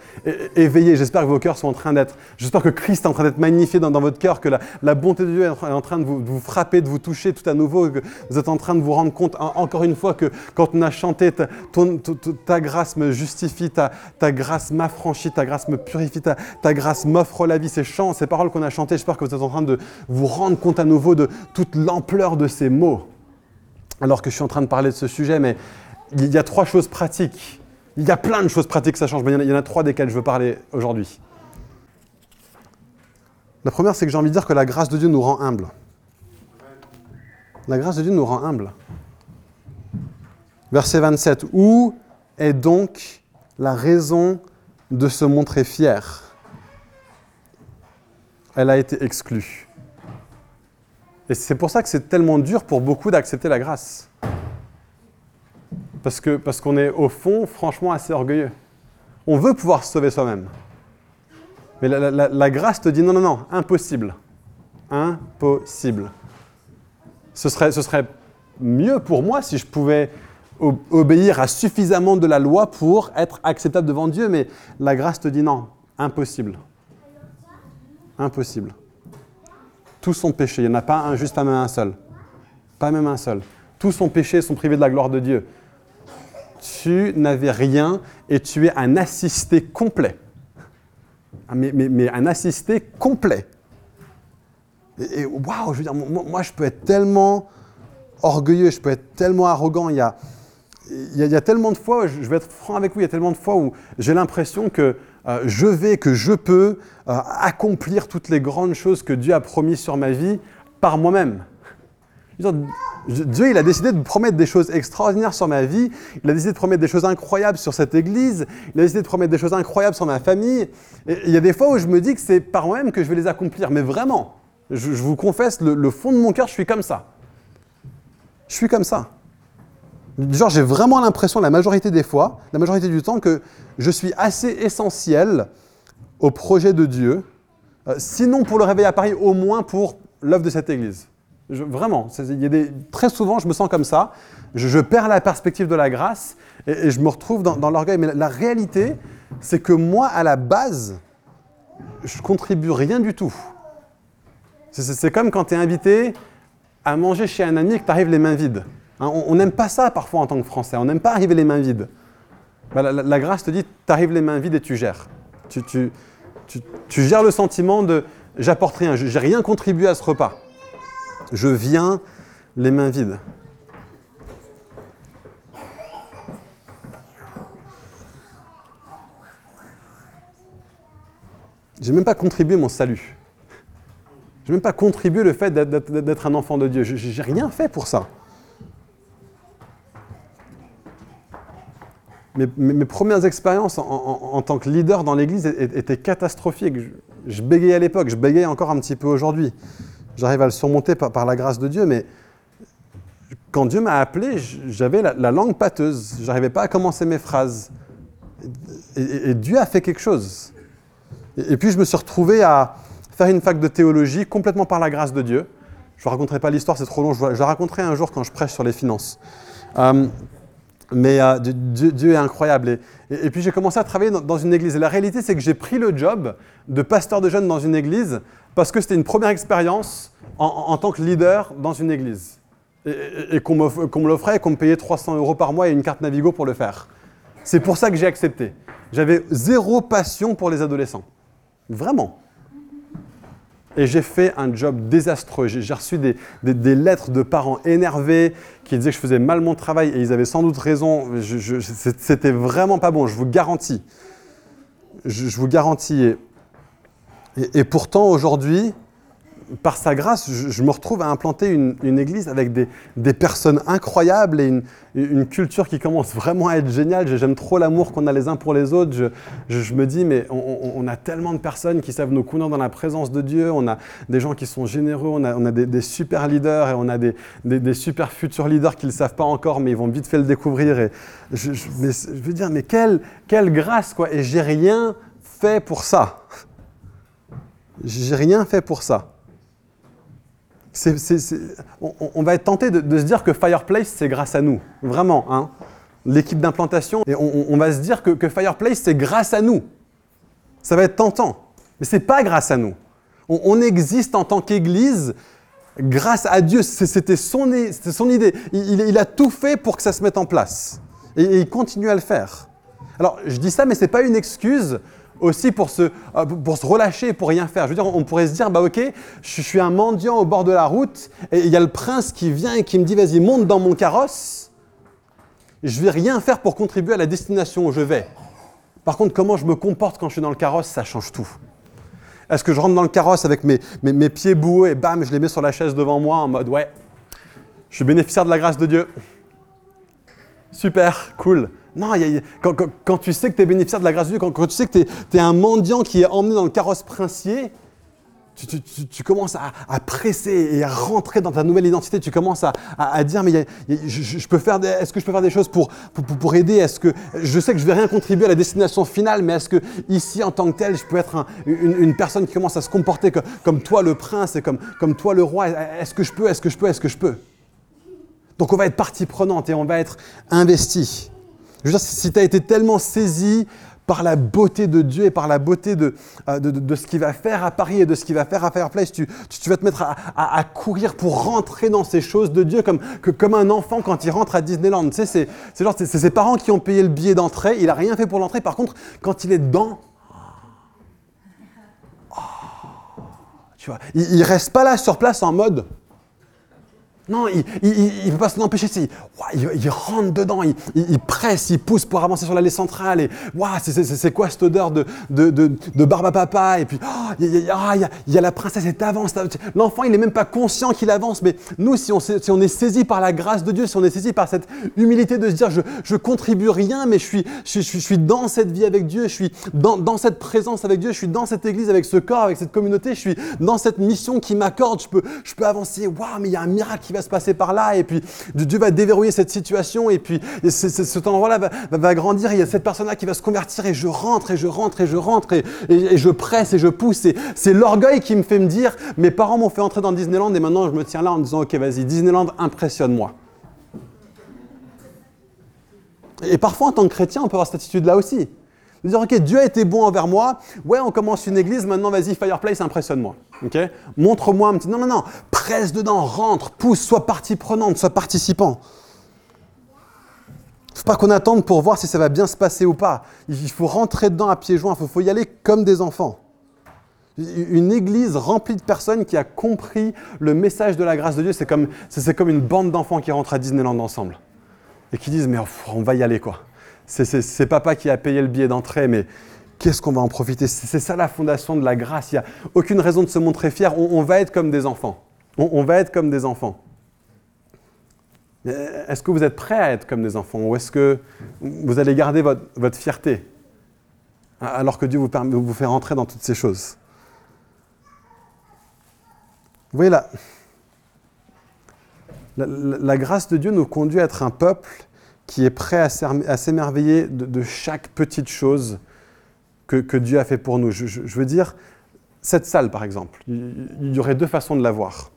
éveillés, j'espère que vos cœurs sont en train d'être, j'espère que Christ est en train d'être magnifié dans, votre cœur, que la, bonté de Dieu est en train, de, vous, frapper, de vous toucher tout à nouveau, que vous êtes en train de vous rendre compte, en- encore une fois, que quand on a chanté ta, grâce me justifie, ta, ta grâce m'affranchit, ta grâce me purifie, ta, ta grâce m'offre la vie, ces chants, ces paroles qu'on a chantées, j'espère que vous êtes en train de vous rendre compte à nouveau de toute l'ampleur de ces mots alors que je suis en train de parler de ce sujet, mais il y a trois choses pratiques. Il y a plein de choses pratiques, ça change, mais il y en a, trois desquelles je veux parler aujourd'hui. La première, c'est que j'ai envie de dire que la grâce de Dieu nous rend humbles. La grâce de Dieu nous rend humbles. Verset 27. Où est donc la raison de se montrer fier Elle a été exclue. Et c'est pour ça que c'est tellement dur pour beaucoup d'accepter la grâce. Parce que parce qu'on est au fond, franchement, assez orgueilleux. On veut pouvoir se sauver soi-même. Mais la, la- grâce te dit non, non, non, impossible. Impossible. Ce serait, ce serait mieux pour moi si je pouvais obéir à suffisamment de la loi pour être acceptable devant Dieu, mais la grâce te dit non, impossible. Impossible. Tous sont péchés. Il n'y en a pas un juste, pas même un seul. Pas même un seul. Tous sont péchés, sont privés de la gloire de Dieu. Tu n'avais rien et tu es un assisté complet. Ah, Mais, mais- un assisté complet. Et, et waouh, je veux dire, moi, je peux être tellement orgueilleux, je peux être tellement arrogant. Il y a, il y a, il y a tellement de fois, je vais être franc avec vous, il y a tellement de fois où j'ai l'impression que euh, je vais, que je peux euh, accomplir toutes les grandes choses que Dieu a promis sur ma vie par moi-même. Dieu, il a décidé de promettre des choses extraordinaires sur ma vie. Il a décidé de promettre des choses incroyables sur cette église. Il a décidé de promettre des choses incroyables sur ma famille. Il y a des fois où je me dis que c'est par moi-même que je vais les accomplir. Mais vraiment, je, je vous confesse, le, le fond de mon cœur, je suis comme ça. Je suis comme ça. Genre, j'ai vraiment l'impression, la majorité des fois, la majorité du temps, que je suis assez essentiel au projet de Dieu, euh, sinon pour le réveil à Paris, au moins pour l'œuvre de cette Église. Vraiment, y très souvent, je me sens comme ça. Je, perds la perspective de la grâce et, je me retrouve dans, l'orgueil. Mais la, réalité, c'est que moi, à la base, je contribue rien du tout. C'est comme quand tu es invité à manger chez un ami et que tu arrives les mains vides. Hein, on n'aime pas ça parfois en tant que Français. On n'aime pas arriver les mains vides. Bah, la, grâce te dit, tu arrives les mains vides et tu gères. Tu, gères le sentiment de j'apporte rien, je n'ai rien contribué à ce repas. Je viens les mains vides. J'ai même pas contribué mon salut. J'ai même pas contribué le fait d'être- un enfant de Dieu. J'ai rien fait pour ça. Mes, premières expériences en, tant que leader dans l'Église étaient catastrophiques. Je, bégayais à l'époque, je bégaye encore un petit peu aujourd'hui. J'arrive à le surmonter par, la grâce de Dieu, mais quand Dieu m'a appelé, j'avais la, la langue pâteuse. J'arrivais pas à commencer mes phrases. Et, Dieu a fait quelque chose. Et, puis je me suis retrouvé à faire une fac de théologie complètement par la grâce de Dieu. Je ne raconterai pas l'histoire, c'est trop long. Je, je la raconterai un jour quand je prêche sur les finances. Euh, mais euh, Dieu, est incroyable. Et, puis j'ai commencé à travailler dans, une église. Et la réalité, c'est que j'ai pris le job de pasteur de jeunes dans une église parce que c'était une première expérience en, tant que leader dans une église. Et, qu'on me, me l'offrait et qu'on me payait 300 euros par mois et une carte Navigo pour le faire. C'est pour ça que j'ai accepté. J'avais zéro passion pour les adolescents. Vraiment. Et j'ai fait un job désastreux. J'ai reçu des, des- lettres de parents énervés qui disaient que je faisais mal mon travail et ils avaient sans doute raison. C'était vraiment pas bon, je vous garantis. Je, vous garantis. Et pourtant, aujourd'hui, par sa grâce, je, me retrouve à implanter une, église avec des, personnes incroyables et une, culture qui commence vraiment à être géniale. J'aime trop l'amour qu'on a les uns pour les autres. Je, me dis, mais on, a tellement de personnes qui savent nous conduire dans la présence de Dieu. On a des gens qui sont généreux, on a, des, super leaders et on a des, super futurs leaders qui ne le savent pas encore, mais ils vont vite fait le découvrir. Et je, veux dire, mais quelle, quelle grâce, quoi. Et j'ai rien fait pour ça. J'ai rien fait pour ça on, va être tenté de, se dire que Fireplace, c'est grâce à nous. Vraiment, hein. l'équipe d'implantation. Et on, va se dire que, Fireplace, c'est grâce à nous. Ça va être tentant. Mais ce n'est pas grâce à nous. On, existe en tant qu'Église grâce à Dieu. C'était son, son, idée. Il, a tout fait pour que ça se mette en place. Et, il continue à le faire. Alors, je dis ça, mais ce n'est pas une excuse aussi pour se, euh, pour se relâcher pour rien faire. Je veux dire, on pourrait se dire, bah ok, je suis un mendiant au bord de la route et il y a le prince qui vient et qui me dit, vas-y, monte dans mon carrosse. Je vais rien faire pour contribuer à la destination où je vais. Par contre, comment je me comporte quand je suis dans le carrosse, ça change tout. Est-ce que je rentre dans le carrosse avec mes, mes pieds boueux et bam, je les mets sur la chaise devant moi en mode, ouais, je suis bénéficiaire de la grâce de Dieu. Super, cool. Non, quand, tu sais que tu es bénéficiaire de la grâce de Dieu, quand, tu sais que tu es, un mendiant qui est emmené dans le carrosse princier, tu, commences à, presser et à rentrer dans ta nouvelle identité. Tu commences à, dire, mais est-ce que je peux faire des choses pour, pour, aider? Est-ce que je sais que je ne vais rien contribuer à la destination finale, mais est-ce que ici, en tant que tel, je peux être une, personne qui commence à se comporter comme, toi, le prince, et comme toi, le roi? Est-ce que je peux? Est-ce que je peux? Est-ce que je peux? Donc on va être partie prenante et on va être investi. Je veux dire, si tu as été tellement saisi par la beauté de Dieu et par la beauté de, euh, de, ce qu'il va faire à Paris et de ce qu'il va faire à Fireplace, tu, tu, vas te mettre à, courir pour rentrer dans ces choses de Dieu comme, comme un enfant quand il rentre à Disneyland. Tu sais, c'est, ses parents qui ont payé le billet d'entrée, il n'a rien fait pour l'entrée. Par contre, quand il est dedans, oh, tu vois, il ne reste pas là sur place en mode non, il ne peut pas s'en empêcher. Il, il, rentre dedans, il, presse, il pousse pour avancer sur l'allée centrale. Et c'est quoi cette odeur de, de, de, barbe à papa Et puis, il, y a, la princesse, elle avance. L'enfant, il n'est même pas conscient qu'il avance. Mais nous, si on, si on, est saisi par la grâce de Dieu, si on est saisi par cette humilité de se dire, je, je contribue rien, mais je suis, je, suis dans cette vie avec Dieu, je suis dans, dans, cette présence avec Dieu, je suis dans cette église avec ce corps, avec cette communauté, je suis dans cette mission qui m'accorde, je peux, je peux avancer. Waouh, mais il y a un miracle va se passer par là, et puis Dieu va déverrouiller cette situation, et puis cet endroit-là va, grandir, il y a cette personne-là qui va se convertir, et je rentre, et je rentre, et je rentre, et, et, je presse, et je pousse. Et c'est l'orgueil qui me fait me dire, mes parents m'ont fait entrer dans Disneyland, et maintenant je me tiens là en disant, ok, vas-y, Disneyland, impressionne-moi. Et parfois, en tant que chrétien, on peut avoir cette attitude-là aussi. De dire, ok, Dieu a été bon envers moi. Ouais, on commence une église, maintenant vas-y, Fireplace, impressionne-moi. Ok? Montre-moi un petit. Non, non, non. Presse dedans, rentre, pousse, sois partie prenante, sois participant. Il ne faut pas qu'on attende pour voir si ça va bien se passer ou pas. Il faut rentrer dedans à pieds joints. Il faut, y aller comme des enfants. Une église remplie de personnes qui a compris le message de la grâce de Dieu, c'est comme, c'est comme une bande d'enfants qui rentrent à Disneyland ensemble et qui disent mais on va y aller quoi. C'est papa qui a payé le billet d'entrée, mais qu'est-ce qu'on va en profiter? C'est ça la fondation de la grâce. Il n'y a aucune raison de se montrer fier. On, va être comme des enfants. On, va être comme des enfants. Est-ce que vous êtes prêts à être comme des enfants? Ou est-ce que vous allez garder votre, fierté? Alors que Dieu vous, vous fait rentrer dans toutes ces choses Vous voyez là, la grâce de Dieu nous conduit à être un peuple qui est prêt à s'émerveiller de, chaque petite chose que, Dieu a fait pour nous. Je, veux dire, cette salle, par exemple, il y aurait deux façons de la voir.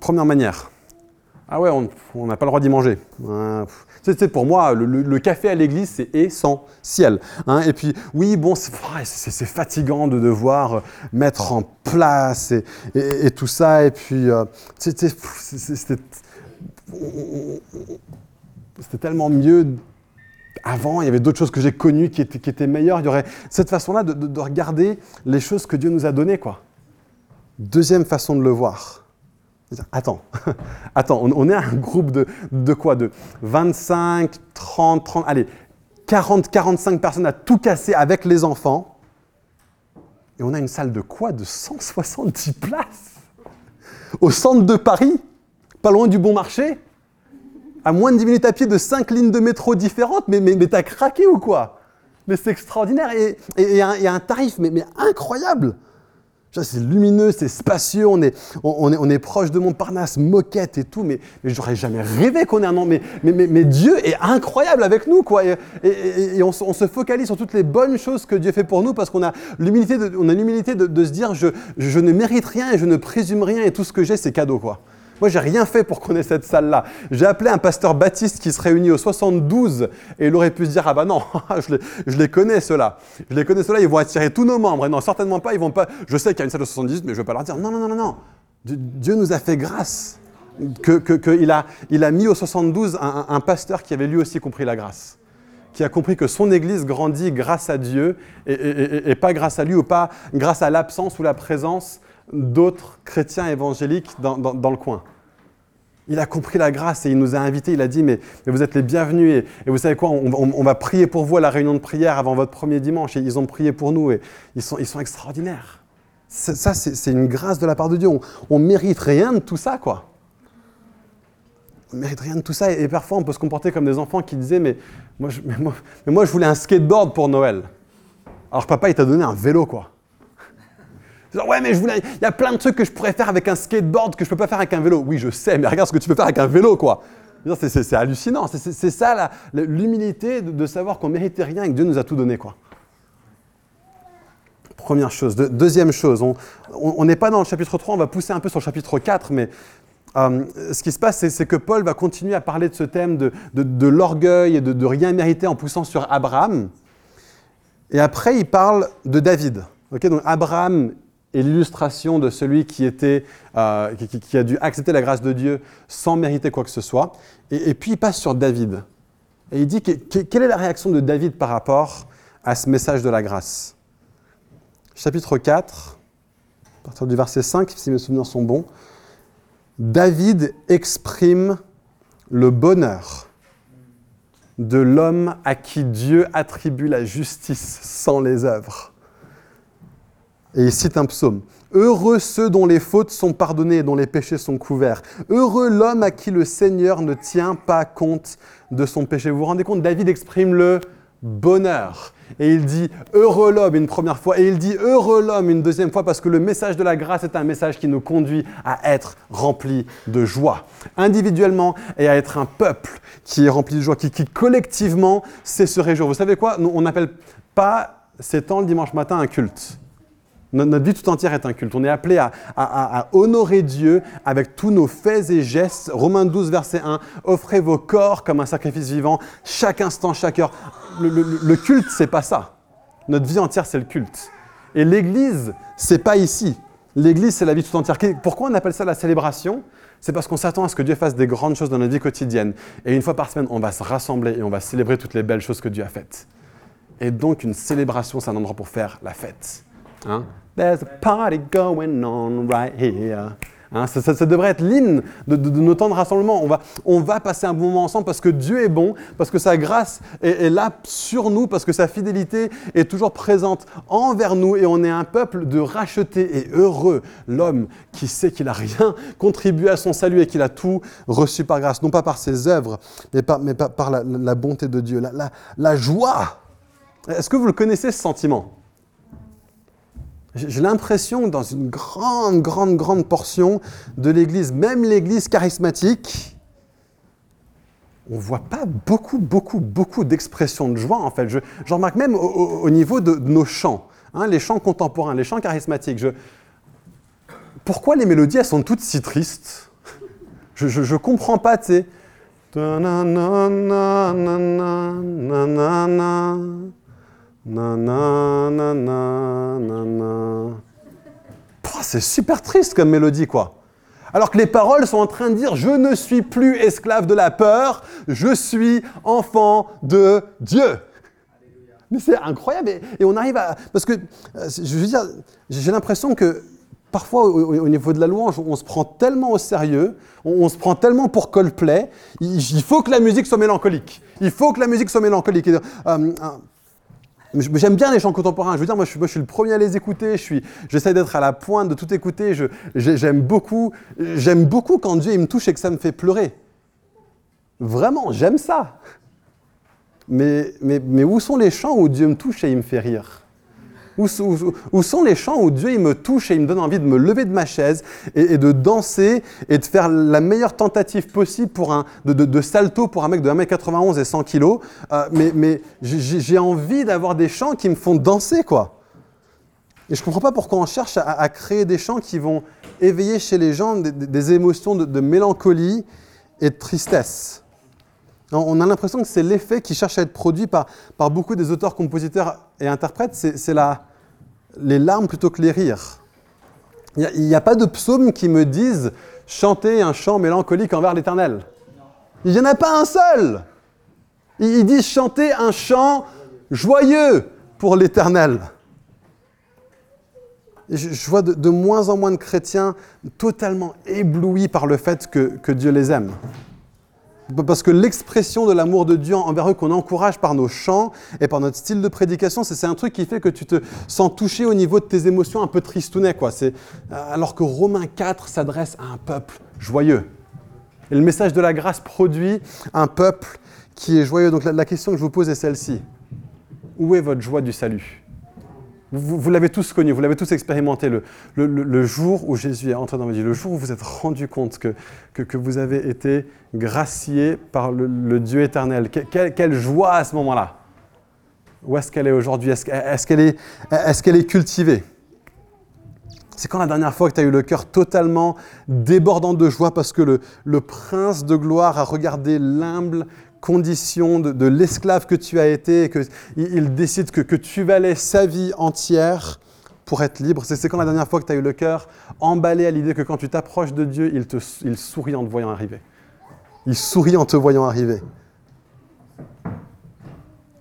Première manière, ah ouais, on n'a pas le droit d'y manger. Hein, pour moi, le, café à l'église, c'est essentiel. Hein. Et puis, oui, bon, c'est fatigant de devoir mettre en place et, tout ça. Et puis, euh, c'était c'était tellement mieux avant, il y avait d'autres choses que j'ai connues qui étaient, qui étaient, meilleures. Il y aurait cette façon-là de, regarder les choses que Dieu nous a données. Quoi. Deuxième façon de le voir. Attends, attends, on, est un groupe de, de quoi? De 25, 30, 30, allez, 40, 45 personnes à tout casser avec les enfants. Et on a une salle de quoi? De 170 places? Au centre de Paris? Pas loin du bon marché À moins de 10 minutes à pied de 5 lignes de métro différentes Mais, mais, mais t'as craqué ou quoi? Mais c'est extraordinaire. Et il y, a un tarif mais, mais incroyable c'est lumineux, c'est spacieux, on est, on, est, on est proche de Montparnasse, moquette et tout, mais, mais j'aurais jamais rêvé qu'on ait un nom. Mais, mais, mais, Dieu est incroyable avec nous, quoi. Et, et, on, se focalise sur toutes les bonnes choses que Dieu fait pour nous parce qu'on a l'humilité de, on a l'humilité de, de, se dire je, je ne mérite rien et je ne présume rien et tout ce que j'ai, c'est cadeau, quoi. Moi, j'ai rien fait pour qu'on ait cette salle-là. J'ai appelé un pasteur baptiste qui se réunit au 72 et il aurait pu se dire Ah bah non, je les, connais ceux-là. Je les connais ceux-là, ils vont attirer tous nos membres. Et non, certainement pas, ils vont pas. Je sais qu'il y a une salle de 78, mais je ne vais pas leur dire Non, non, non, non, non. Dieu nous a fait grâce. Qu'il que, a, il a mis au 72 un, pasteur qui avait lui aussi compris la grâce qui a compris que son Église grandit grâce à Dieu et, pas grâce à lui ou pas grâce à l'absence ou la présence d'autres chrétiens évangéliques dans, le coin. Il a compris la grâce et il nous a invités. Il a dit Mais, vous êtes les bienvenus. Et, vous savez quoi on, va prier pour vous à la réunion de prière avant votre premier dimanche. Et ils ont prié pour nous et ils sont, ils sont extraordinaires. Ça, c'est une grâce de la part de Dieu. On ne mérite rien de tout ça, quoi. On mérite rien de tout ça. Et, parfois, on peut se comporter comme des enfants qui disaient mais moi, je, mais moi je voulais un skateboard pour Noël. Alors, papa, il t'a donné un vélo, quoi ouais, mais je voulais, il y a plein de trucs que je pourrais faire avec un skateboard que je peux pas faire avec un vélo. Oui, je sais, mais regarde ce que tu peux faire avec un vélo, quoi. C'est hallucinant. C'est ça l'humilité de, savoir qu'on méritait rien et que Dieu nous a tout donné, quoi. Première chose. deuxième chose, on n'est pas dans le chapitre 3, on va pousser un peu sur le chapitre 4, mais euh, ce qui se passe, c'est que Paul va continuer à parler de ce thème de, de l'orgueil et de, rien mériter en poussant sur Abraham. Et après, il parle de David. Okay, donc Abraham et l'illustration de celui euh, qui, a dû accepter la grâce de Dieu sans mériter quoi que ce soit. Et, puis il passe sur David. Et il dit quelle est la réaction de David par rapport à ce message de la grâce? Chapitre 4, à partir du verset 5, si mes souvenirs sont bons, David exprime le bonheur de l'homme à qui Dieu attribue la justice sans les œuvres. Et il cite un psaume. Heureux ceux dont les fautes sont pardonnées et dont les péchés sont couverts. Heureux l'homme à qui le Seigneur ne tient pas compte de son péché. Vous vous rendez compte, David exprime le bonheur. Et il dit heureux l'homme une première fois, et il dit heureux l'homme une deuxième fois, parce que le message de la grâce est un message qui nous conduit à être rempli de joie, individuellement, et à être un peuple qui est rempli de joie, qui, qui collectivement sait se réjouir. Vous savez quoi? On n'appelle pas ces temps le dimanche matin un culte. Notre vie tout entière est un culte. On est appelé à, honorer Dieu avec tous nos faits et gestes. Romains 12, verset 1, offrez vos corps comme un sacrifice vivant, chaque instant, chaque heure. Le, le, culte, c'est pas ça. Notre vie entière, c'est le culte. Et l'Église, c'est pas ici. L'Église, c'est la vie tout entière. Pourquoi on appelle ça la célébration? C'est parce qu'on s'attend à ce que Dieu fasse des grandes choses dans notre vie quotidienne. Et une fois par semaine, on va se rassembler et on va célébrer toutes les belles choses que Dieu a faites. Et donc, une célébration, c'est un endroit pour faire la fête. Hein? There's a party going on right here. Hein, ça, devrait être l'hymne de, nos temps de rassemblement. On va, on va passer un bon moment ensemble parce que Dieu est bon, parce que sa grâce est, là sur nous, parce que sa fidélité est toujours présente envers nous et on est un peuple de rachetés et heureux. L'homme qui sait qu'il n'a rien contribué à son salut et qu'il a tout reçu par grâce, non pas par ses œuvres, mais par, la, bonté de Dieu, la joie. Est-ce que vous le connaissez ce sentiment? J'ai l'impression que dans une grande, grande, grande portion de l'Église, même l'Église charismatique, on ne voit pas beaucoup, beaucoup, beaucoup d'expressions de joie, en fait. Je, remarque même au, niveau de, nos chants, hein, les chants contemporains, les chants charismatiques. Pourquoi les mélodies, elles sont toutes si tristes? Je ne comprends pas, tu sais. C'est super triste comme mélodie, quoi. Alors que les paroles sont en train de dire Je ne suis plus esclave de la peur, je suis enfant de Dieu. Mais c'est incroyable. Et, on arrive à. Parce que, euh, je veux dire, j'ai l'impression que parfois, au, niveau de la louange, on se prend tellement au sérieux, on, se prend tellement pour Coldplay, il, il, faut que la musique soit mélancolique. Il faut que la musique soit mélancolique. Euh, J'aime bien les chants contemporains. Je veux dire, moi, je suis, le premier à les écouter. Je suis, j'essaie d'être à la pointe de tout écouter. J'aime beaucoup, j'aime beaucoup quand Dieu il me touche et que ça me fait pleurer. Vraiment, j'aime ça. Mais, mais, mais où sont les chants où Dieu me touche et il me fait rire? Où, sont les chants où Dieu il me touche et il me donne envie de me lever de ma chaise et, de danser et de faire la meilleure tentative possible pour un, de, salto pour un mec de 1m91 et 100 kg euh, Mais, mais j'ai envie d'avoir des chants qui me font danser, quoi. Et je ne comprends pas pourquoi on cherche à, créer des chants qui vont éveiller chez les gens des, émotions de, mélancolie et de tristesse. On a l'impression que c'est l'effet qui cherche à être produit par, beaucoup des auteurs, compositeurs et interprètes, c'est les larmes plutôt que les rires. Il n'y a, pas de psaume qui me dise chanter un chant mélancolique envers l'Éternel. Il n'y en a pas un seul. Ils disent chanter un chant joyeux pour l'Éternel. Je, vois de, moins en moins de chrétiens totalement éblouis par le fait que Dieu les aime. Parce que l'expression de l'amour de Dieu envers eux qu'on encourage par nos chants et par notre style de prédication, c'est un truc qui fait que tu te sens touché au niveau de tes émotions un peu tristounet. Quoi. Alors que Romains 4 s'adresse à un peuple joyeux. Et le message de la grâce produit un peuple qui est joyeux. Donc la question que je vous pose est celle-ci. Où est votre joie du salut? Vous, l'avez tous connu, vous l'avez tous expérimenté, le, jour où Jésus est entré dans votre vie, le jour où vous vous êtes rendu compte que, que, vous avez été gracié par le, Dieu éternel. quelle joie à ce moment-là. Où est-ce qu'elle est aujourd'hui? Est-ce qu'elle est, cultivée? C'est quand la dernière fois que tu as eu le cœur totalement débordant de joie parce que le, le prince de gloire a regardé l'humble condition de, l'esclave que tu as été et qu'il il décide que, que tu valais sa vie entière pour être libre. C'est quand la dernière fois que tu as eu le cœur emballé à l'idée que quand tu t'approches de Dieu, il, te, il sourit en te voyant arriver. Il sourit en te voyant arriver.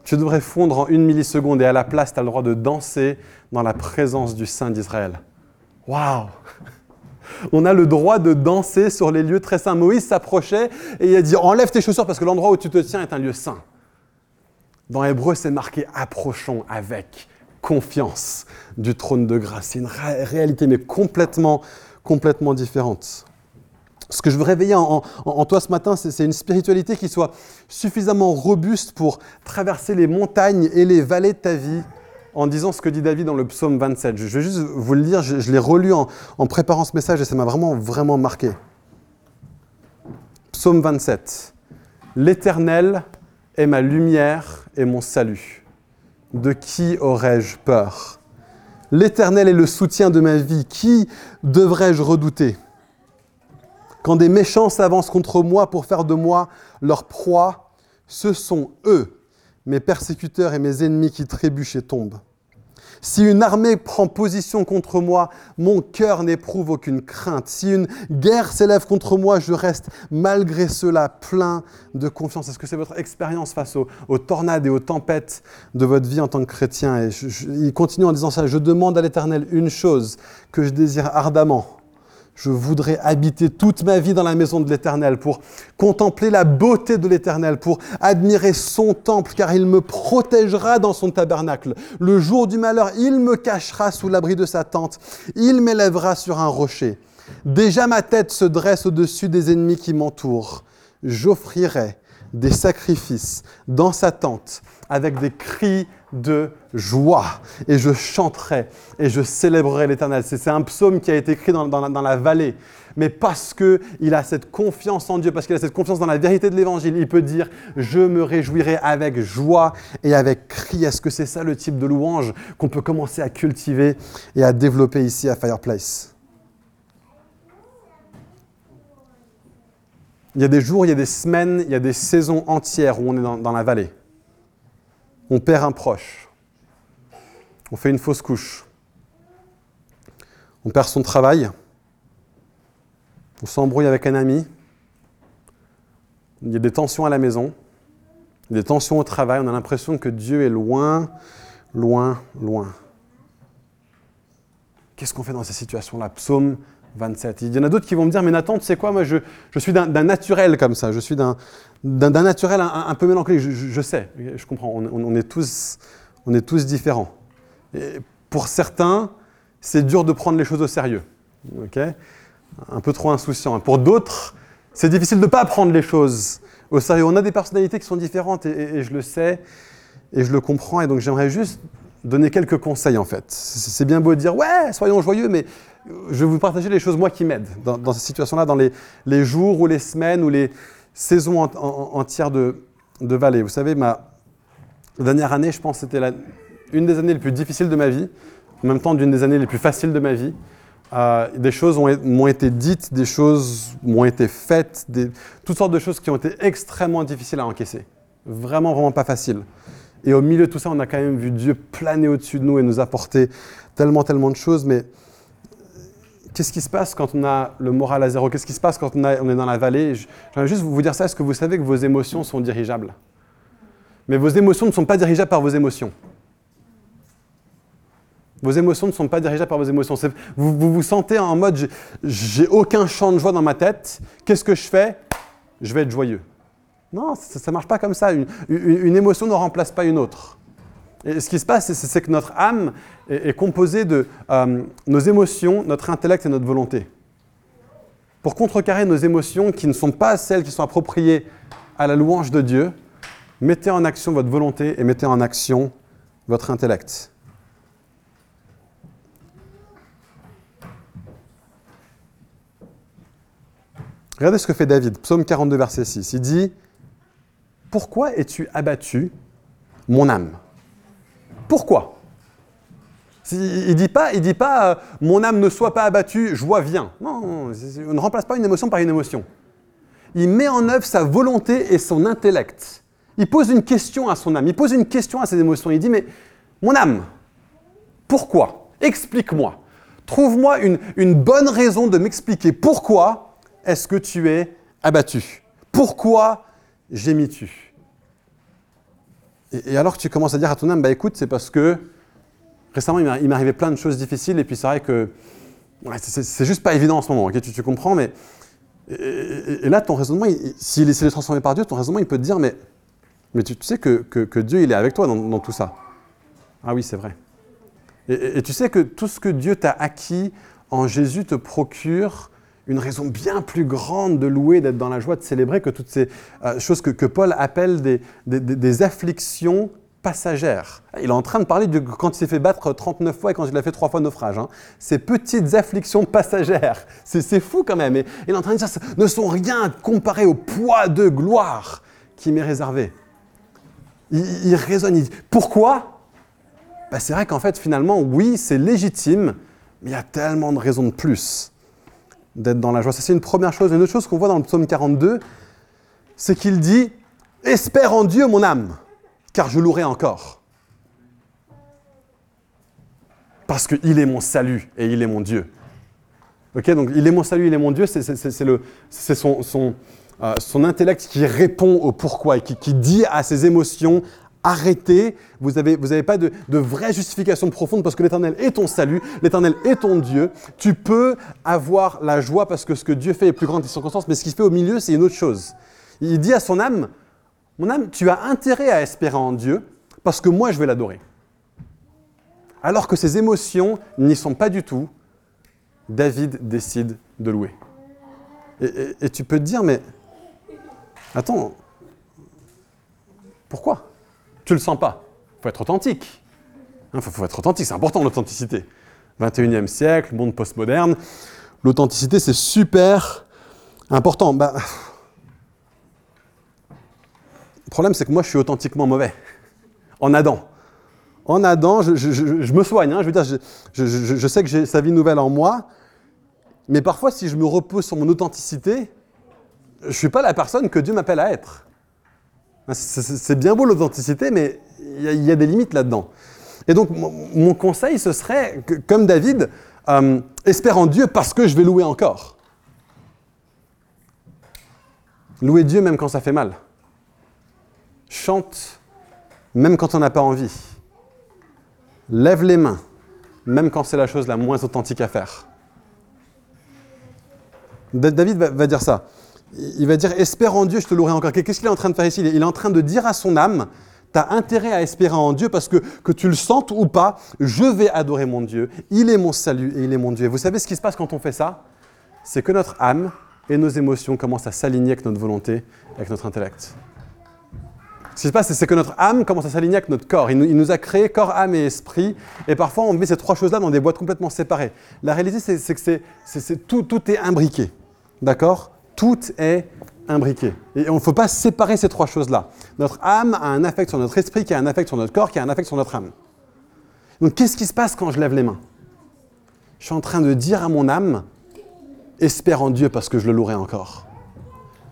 Tu devrais fondre en une milliseconde et à la place, tu as le droit de danser dans la présence du Saint d'Israël. Waouh on a le droit de danser sur les lieux très saints. Moïse s'approchait et il a dit Enlève tes chaussures parce que l'endroit où tu te tiens est un lieu saint. Dans Hébreu, c'est marqué Approchons avec confiance du trône de grâce. C'est une réalité, mais complètement, complètement différente. Ce que je veux réveiller en, en toi ce matin, c'est une spiritualité qui soit suffisamment robuste pour traverser les montagnes et les vallées de ta vie en disant ce que dit David dans le psaume 27. Je vais juste vous le lire, je, l'ai relu en, préparant ce message et ça m'a vraiment, vraiment marqué. Psaume 27. L'Éternel est ma lumière et mon salut. De qui aurais-je peur? L'Éternel est le soutien de ma vie. Qui devrais-je redouter? Quand des méchants s'avancent contre moi pour faire de moi leur proie, ce sont eux mes persécuteurs et mes ennemis qui trébuchent et tombent. Si une armée prend position contre moi, mon cœur n'éprouve aucune crainte. Si une guerre s'élève contre moi, je reste malgré cela plein de confiance. Est-ce que c'est votre expérience face aux, tornades et aux tempêtes de votre vie en tant que chrétien? Et il continue en disant ça, je demande à l'Éternel une chose que je désire ardemment je voudrais habiter toute ma vie dans la maison de l'Éternel pour contempler la beauté de l'Éternel, pour admirer son temple, car il me protégera dans son tabernacle. Le jour du malheur, il me cachera sous l'abri de sa tente, il m'élèvera sur un rocher. Déjà ma tête se dresse au-dessus des ennemis qui m'entourent. J'offrirai des sacrifices dans sa tente avec des cris de joie. Et je chanterai et je célébrerai l'Éternel. C'est un psaume qui a été écrit dans, la vallée. Mais parce qu'il a cette confiance en Dieu, parce qu'il a cette confiance dans la vérité de l'Évangile, il peut dire, je me réjouirai avec joie et avec cri. Est-ce que c'est ça le type de louange qu'on peut commencer à cultiver et à développer ici à Fireplace? Il y a des jours, il y a des semaines, il y a des saisons entières où on est dans la vallée on perd un proche, on fait une fausse couche, on perd son travail, on s'embrouille avec un ami, il y a des tensions à la maison, des tensions au travail, on a l'impression que Dieu est loin, loin, loin. Qu'est-ce qu'on fait dans ces situations-là? Psaume 27. Il y en a d'autres qui vont me dire, mais Nathan, tu sais quoi, moi je, suis d'un naturel comme ça, je suis d'un naturel un, peu mélancolique, je, sais, je comprends, on, est tous, On est tous différents. Et pour certains, c'est dur de prendre les choses au sérieux. ok? Un peu trop insouciant. Pour d'autres, c'est difficile de ne pas prendre les choses au sérieux. On a des personnalités qui sont différentes et, je le sais et je le comprends. Et donc j'aimerais juste donner quelques conseils en fait. C'est bien beau de dire ouais, soyons joyeux, mais je vais vous partager les choses moi qui m'aident dans, dans, cette situation-là, dans les, les, jours ou les semaines ou les saisons entières de, de vallée. Vous savez, ma dernière année, je pense, c'était une des années les plus difficiles de ma vie, en même temps d'une des années les plus faciles de ma vie. Euh, des choses m'ont été dites, des choses m'ont été faites, toutes sortes de choses qui ont été extrêmement difficiles à encaisser. Vraiment, vraiment pas facile. Et au milieu de tout ça, on a quand même vu Dieu planer au-dessus de nous et nous apporter tellement, tellement de choses. Mais qu'est-ce qui se passe quand on a le moral à zéro? Qu'est-ce qui se passe quand on, est dans la vallée? J'aimerais juste vous dire ça. Est-ce que vous savez que vos émotions sont dirigeables? Mais vos émotions ne sont pas dirigeables par vos émotions. Vos émotions ne sont pas dirigeables par vos émotions. Vous, vous, sentez en mode j'ai aucun champ de joie dans ma tête. Qu'est-ce que je fais? Je vais être joyeux. Non, ça ne marche pas comme ça. Une, émotion ne remplace pas une autre. Et ce qui se passe, c'est que notre âme est, composée de euh, nos émotions, notre intellect et notre volonté. Pour contrecarrer nos émotions qui ne sont pas celles qui sont appropriées à la louange de Dieu, mettez en action votre volonté et mettez en action votre intellect. Regardez ce que fait David, psaume 42, verset 6. Il dit Pourquoi es-tu abattu, mon âme? Pourquoi? Il ne dit pas, il dit pas euh, Mon âme ne soit pas abattue, joie vient. Non, on ne remplace pas une émotion par une émotion. Il met en œuvre sa volonté et son intellect. Il pose une question à son âme, il pose une question à ses émotions. Il dit Mais mon âme, pourquoi? Explique-moi. Trouve-moi une, une bonne raison de m'expliquer pourquoi est-ce que tu es abattu? Pourquoi gémis-tu et, alors que tu commences à dire à ton âme, bah écoute, c'est parce que récemment il m'est arrivé plein de choses difficiles et puis c'est vrai que c'est juste pas évident en ce moment, tu, comprends, mais et, là ton raisonnement, s'il est, transformé par Dieu, ton raisonnement il peut te dire, mais, mais tu, sais que, Dieu il est avec toi dans tout ça. Ah oui, c'est vrai. Et, tu sais que tout ce que Dieu t'a acquis en Jésus te procure une raison bien plus grande de louer, d'être dans la joie, de célébrer que toutes ces euh, choses que, Paul appelle des, afflictions passagères. Il est en train de parler de quand il s'est fait battre 39 fois et quand il a fait trois fois naufrage. Hein. Ces petites afflictions passagères, c'est fou quand même. Et il est en train de dire, ne sont rien comparé au poids de gloire qui m'est réservé. Il, il, raisonne, il dit, pourquoi? Ben, C'est vrai qu'en fait, finalement, oui, c'est légitime, mais il y a tellement de raisons de plus d'être dans la joie. Ça, c'est une première chose. Une autre chose qu'on voit dans le psaume 42, c'est qu'il dit Espère en Dieu, mon âme, car je louerai encore. Parce qu'il est mon salut et il est mon Dieu. Ok, donc il est mon salut, il est mon Dieu, c'est son, son, euh, son, intellect qui répond au pourquoi et qui, qui dit à ses émotions arrêtez, vous n'avez pas de, vraie justification profonde parce que l'Éternel est ton salut, l'Éternel est ton Dieu. Tu peux avoir la joie parce que ce que Dieu fait est plus grand que tes circonstances, mais ce qu'il fait au milieu, c'est une autre chose. Il dit à son âme, mon âme, tu as intérêt à espérer en Dieu parce que moi, je vais l'adorer. Alors que ses émotions n'y sont pas du tout, David décide de louer. Et, et tu peux te dire, mais attends, pourquoi? Tu le sens pas. Il faut être authentique. Il hein, faut, être authentique, c'est important l'authenticité. 21e siècle, monde postmoderne. L'authenticité, c'est super important. Bah, le problème, c'est que moi, je suis authentiquement mauvais. En Adam. En Adam, je, me soigne. Hein, je, veux je, sais que j'ai sa vie nouvelle en moi. Mais parfois, si je me repose sur mon authenticité, je ne suis pas la personne que Dieu m'appelle à être. C'est bien beau l'authenticité, mais il y, a des limites là-dedans. Et donc, mon conseil, ce serait, comme David, euh, espère en Dieu parce que je vais louer encore. Louer Dieu même quand ça fait mal. Chante même quand on n'a pas envie. Lève les mains même quand c'est la chose la moins authentique à faire. David va dire ça il va dire Espère en Dieu, je te louerai encore. Qu'est-ce qu'il est en train de faire ici? Il est en train de dire à son âme tu as intérêt à espérer en Dieu parce que, que tu le sentes ou pas, je vais adorer mon Dieu. Il est mon salut et il est mon Dieu. Vous savez ce qui se passe quand on fait ça? C'est que notre âme et nos émotions commencent à s'aligner avec notre volonté, avec notre intellect. Ce qui se passe, c'est que notre âme commence à s'aligner avec notre corps. Il nous, a créé corps, âme et esprit. Et parfois, on met ces trois choses-là dans des boîtes complètement séparées. La réalité, c'est que tout est imbriqué. D'accord? Tout est imbriqué. Et il ne faut pas séparer ces trois choses-là. Notre âme a un affect sur notre esprit, qui a un affect sur notre corps, qui a un affect sur notre âme. Donc, qu'est-ce qui se passe quand je lève les mains? Je suis en train de dire à mon âme, espère en Dieu parce que je le louerai encore.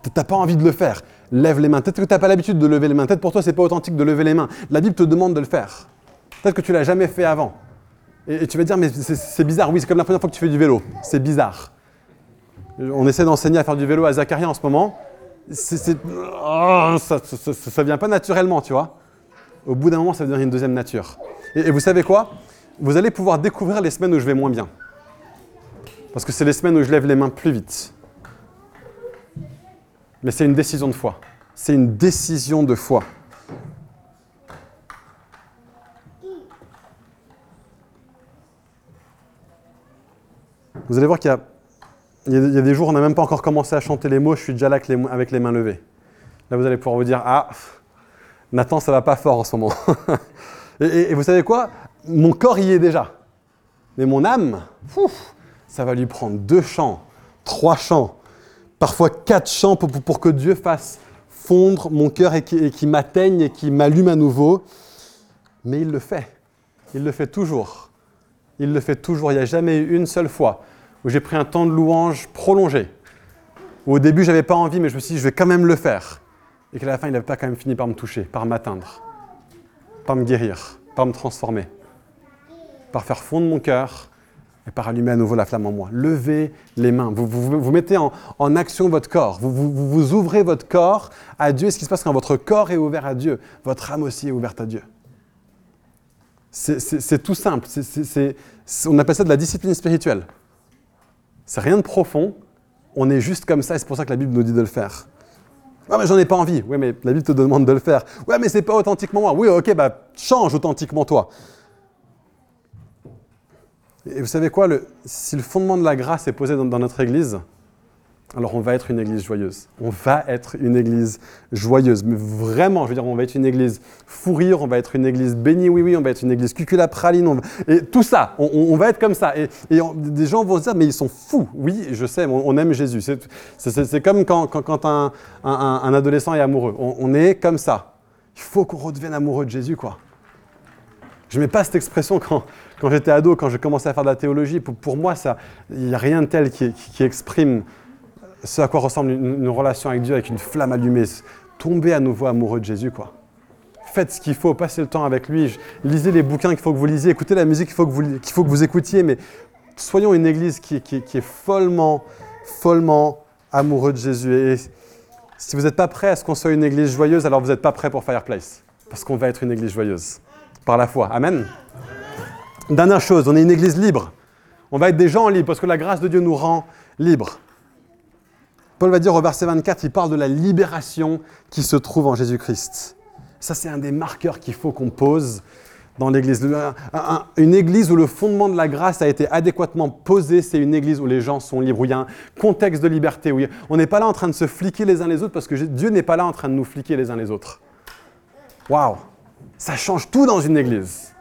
Tu n'as pas envie de le faire lève les mains. Peut-être que tu n'as pas l'habitude de lever les mains. Peut-être pour toi, ce n'est pas authentique de lever les mains. La Bible te demande de le faire. Peut-être que tu l'as jamais fait avant. Et, tu vas dire, mais c'est bizarre. Oui, c'est comme la première fois que tu fais du vélo. C'est bizarre. On essaie d'enseigner à faire du vélo à Zacharia en ce moment. Oh, ça ne vient pas naturellement, tu vois. Au bout d'un moment, ça devenir une deuxième nature. et vous savez quoi? Vous allez pouvoir découvrir les semaines où je vais moins bien. Parce que c'est les semaines où je lève les mains plus vite. Mais c'est une décision de foi. C'est une décision de foi. Vous allez voir qu'il y, a, des jours on n'a même pas encore commencé à chanter les mots, je suis déjà là avec les, mains levées. Là, vous allez pouvoir vous dire, ah, Nathan, ça va pas fort en ce moment. et, vous savez quoi? Mon corps y est déjà. Mais mon âme, ça va lui prendre deux chants, trois chants, parfois quatre chants pour, que Dieu fasse fondre mon cœur et qui, m'atteigne et qui m'allume à nouveau. Mais il le fait. Il le fait toujours. Il le fait toujours. Il n'y a jamais eu une seule fois où j'ai pris un temps de louange prolongé. Où au début, je n'avais pas envie, mais je me suis dit, je vais quand même le faire. Et qu'à la fin, il n'avait pas quand même fini par me toucher, par m'atteindre, par me guérir, par me transformer, par faire fondre mon cœur et par allumer à nouveau la flamme en moi. Levez les mains. Vous, vous, mettez en, action votre corps. Vous, vous, ouvrez votre corps à Dieu. ce qui se passe quand votre corps est ouvert à Dieu, votre âme aussi est ouverte à Dieu. C'est tout simple. on appelle ça de la discipline spirituelle. C'est rien de profond. On est juste comme ça et c'est pour ça que la Bible nous dit de le faire. Ah mais j'en ai pas envie. Oui, mais la Bible te demande de le faire. Ouais, mais c'est pas authentiquement moi. Oui, ok, bah change authentiquement toi. Et vous savez quoi, si le fondement de la grâce est posé dans, notre Église, alors on va être une Église joyeuse. On va être une Église joyeuse. Mais vraiment, je veux dire, on va être une Église fou rire, on va être une Église bénie, oui, oui, on va être une Église cucula praline. Et tout ça, on, va être comme ça. Et, des gens vont se dire, mais ils sont fous. Oui, je sais, on, aime Jésus. C'est comme quand, un, adolescent est amoureux. On, est comme ça. Il faut qu'on redevienne amoureux de Jésus, quoi. Je mets pas cette expression quand, quand j'étais ado, quand j'ai commencé à faire de la théologie. Pour, moi, il n'y a rien de tel qui, exprime ce à quoi ressemble une, relation avec Dieu, avec une flamme allumée. Tomber à nouveau amoureux de Jésus, quoi. Faites ce qu'il faut, passez le temps avec lui. Lisez les bouquins qu'il faut que vous lisiez, écoutez la musique qu'il faut, que vous, faut que vous écoutiez, mais soyons une église qui, qui est follement, follement amoureux de Jésus. Et si vous n'êtes pas prêt à ce qu'on soit une église joyeuse, alors vous n'êtes pas prêt pour Fireplace. Parce qu'on va être une église joyeuse par la foi. Amen. Dernière chose, on est une église libre. On va être des gens libres parce que la grâce de Dieu nous rend libres. Paul va dire au verset 24, il parle de la libération qui se trouve en Jésus-Christ. Ça, c'est un des marqueurs qu'il faut qu'on pose dans l'église. Une église où le fondement de la grâce a été adéquatement posé, c'est une église où les gens sont libres, où il y a un contexte de liberté. Où on n'est pas là en train de se fliquer les uns les autres parce que Dieu n'est pas là en train de nous fliquer les uns les autres. Waouh! Ça change tout dans une église.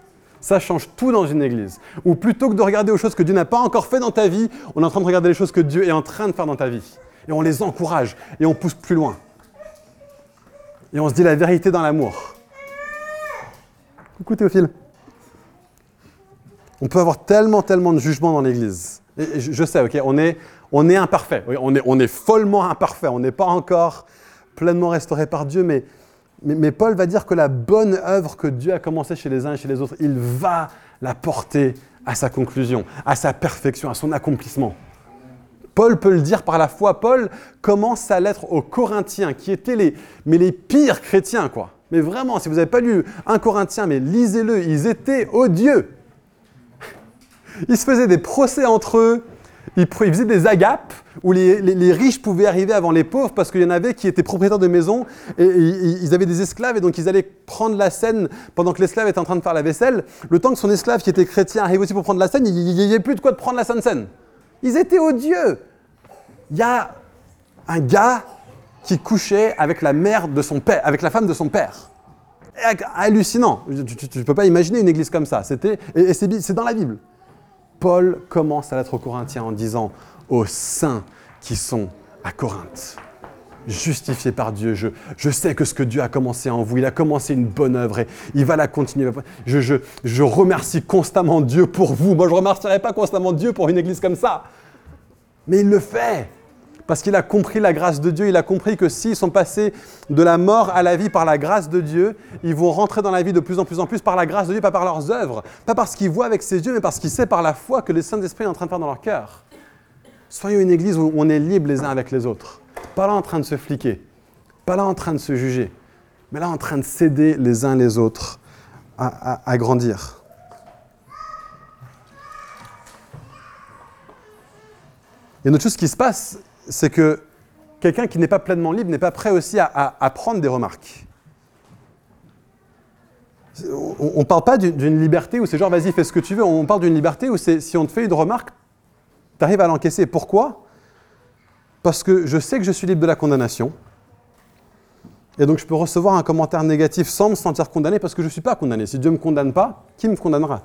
Ça change tout dans une église. Ou plutôt que de regarder aux choses que Dieu n'a pas encore fait dans ta vie, on est en train de regarder les choses que Dieu est en train de faire dans ta vie. Et on les encourage et on pousse plus loin. Et on se dit la vérité dans l'amour. Coucou Théophile. On peut avoir tellement, tellement de jugements dans l'église. Je sais, ok, on est, on est imparfait. On est, on est follement imparfait. On n'est pas encore pleinement restauré par Dieu, mais mais, Paul va dire que la bonne œuvre que Dieu a commencée chez les uns et chez les autres, il va la porter à sa conclusion, à sa perfection, à son accomplissement. Paul peut le dire par la foi. Paul commence sa lettre aux Corinthiens, qui étaient les, mais les pires chrétiens, quoi. Mais vraiment, si vous n'avez pas lu un Corinthien, mais lisez-le, ils étaient odieux. Ils se faisaient des procès entre eux. Ils, faisaient des agapes où les, riches pouvaient arriver avant les pauvres parce qu'il y en avait qui étaient propriétaires de maisons et, ils avaient des esclaves et donc ils allaient prendre la scène pendant que l'esclave était en train de faire la vaisselle. Le temps que son esclave qui était chrétien arrive aussi pour prendre la scène, il n'y avait plus de quoi de prendre la Sainte Seine. Ils étaient odieux. Il y a un gars qui couchait avec la mère de son père, avec la femme de son père. Hallucinant. Tu ne peux pas imaginer une église comme ça. C'était, et c'est dans la Bible. Paul commence à l'être aux Corinthiens en disant aux saints qui sont à Corinthe, justifiés par Dieu, je, je, sais que ce que Dieu a commencé en vous, il a commencé une bonne œuvre et il va la continuer. Je, je, je remercie constamment Dieu pour vous. Moi, je ne remercierai pas constamment Dieu pour une église comme ça. Mais il le fait. Parce qu'il a compris la grâce de Dieu, il a compris que s'ils sont passés de la mort à la vie par la grâce de Dieu, ils vont rentrer dans la vie de plus en plus en plus par la grâce de Dieu, pas par leurs œuvres, pas parce qu'ils voient avec ses yeux, mais parce qu'ils savent par la foi que le Saint-Esprit est en train de faire dans leur cœur. Soyons une église où on est libre les uns avec les autres, pas là en train de se fliquer, pas là en train de se juger, mais là en train de s'aider les uns les autres à grandir. Il y a une autre chose qui se passe, c'est que quelqu'un qui n'est pas pleinement libre n'est pas prêt aussi à, prendre des remarques. On ne parle pas d'une liberté où c'est genre vas-y fais ce que tu veux, on parle d'une liberté où si on te fait une remarque, tu arrives à l'encaisser. Pourquoi? Parce que je sais que je suis libre de la condamnation. Et donc je peux recevoir un commentaire négatif sans me sentir condamné parce que je ne suis pas condamné. Si Dieu ne me condamne pas, qui me condamnera?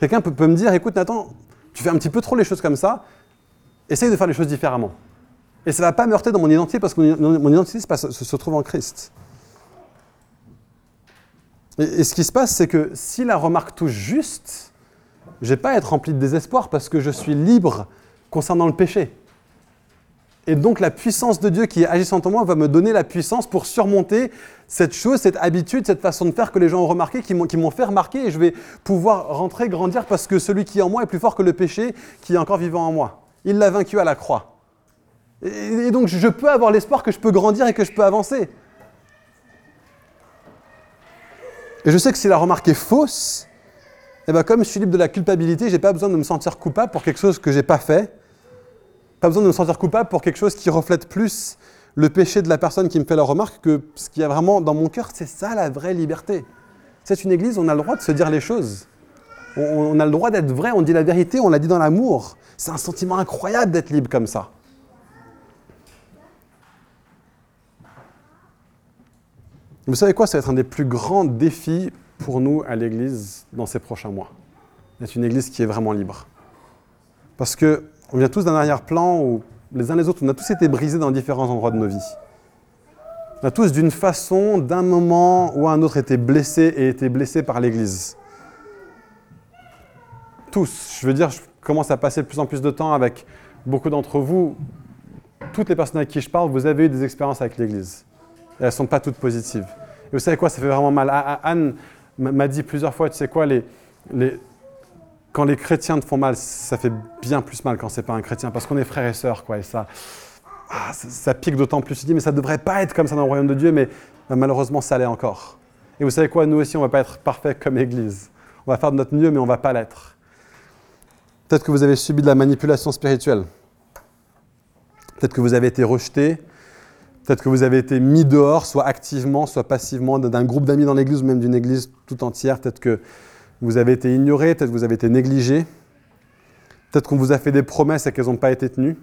Quelqu'un peut, me dire, écoute Nathan, tu fais un petit peu trop les choses comme ça, essaye de faire les choses différemment. Et ça ne va pas me heurter dans mon identité parce que mon identité se, trouve en Christ. Et, ce qui se passe, c'est que si la remarque touche juste, je vais pas à être rempli de désespoir parce que je suis libre concernant le péché. Et donc la puissance de Dieu qui est agissante en moi va me donner la puissance pour surmonter cette chose, cette habitude, cette façon de faire que les gens ont remarqué, qui m'ont fait remarquer, et je vais pouvoir rentrer, grandir parce que celui qui est en moi est plus fort que le péché qui est encore vivant en moi. Il l'a vaincu à la croix. Et, donc je peux avoir l'espoir que je peux grandir et que je peux avancer. Et je sais que si la remarque est fausse, eh ben comme je suis libre de la culpabilité, je n'ai pas besoin de me sentir coupable pour quelque chose que je n'ai pas fait. Besoin de me sentir coupable pour quelque chose qui reflète plus le péché de la personne qui me fait la remarque que ce qu'il y a vraiment dans mon cœur. C'est ça la vraie liberté. C'est une église, on a le droit de se dire les choses. On, a le droit d'être vrai, on dit la vérité, on l'a dit dans l'amour. C'est un sentiment incroyable d'être libre comme ça. Vous savez quoi Ça va être un des plus grands défis pour nous à l'Église dans ces prochains mois. C'est une Église qui est vraiment libre. Parce que on vient tous d'un arrière-plan où les uns les autres, on a tous été brisés dans différents endroits de nos vies. On a tous d'une façon, d'un moment ou un autre, été blessés et été blessés par l'Église. Tous. Je veux dire, je commence à passer de plus en plus de temps avec beaucoup d'entre vous. Toutes les personnes avec qui je parle, vous avez eu des expériences avec l'Église elles ne sont pas toutes positives. Et vous savez quoi, ça fait vraiment mal. Anne m'a dit plusieurs fois, tu sais quoi, les, les, quand les chrétiens te font mal, ça fait bien plus mal quand c'est pas un chrétien, parce qu'on est frères et sœurs, quoi, et ça, ah, ça, pique d'autant plus. Je dis, mais ça devrait pas être comme ça dans le royaume de Dieu, mais bah, malheureusement, ça l'est encore. Et vous savez quoi, nous aussi, on va pas être parfaits comme Église. On va faire de notre mieux, mais on va pas l'être. Peut-être que vous avez subi de la manipulation spirituelle. Peut-être que vous avez été rejeté, Peut-être que vous avez été mis dehors, soit activement, soit passivement, d'un groupe d'amis dans l'église ou même d'une église tout entière. Peut-être que vous avez été ignoré, peut-être vous avez été négligé. Peut-être qu'on vous a fait des promesses et qu'elles n'ont pas été tenues.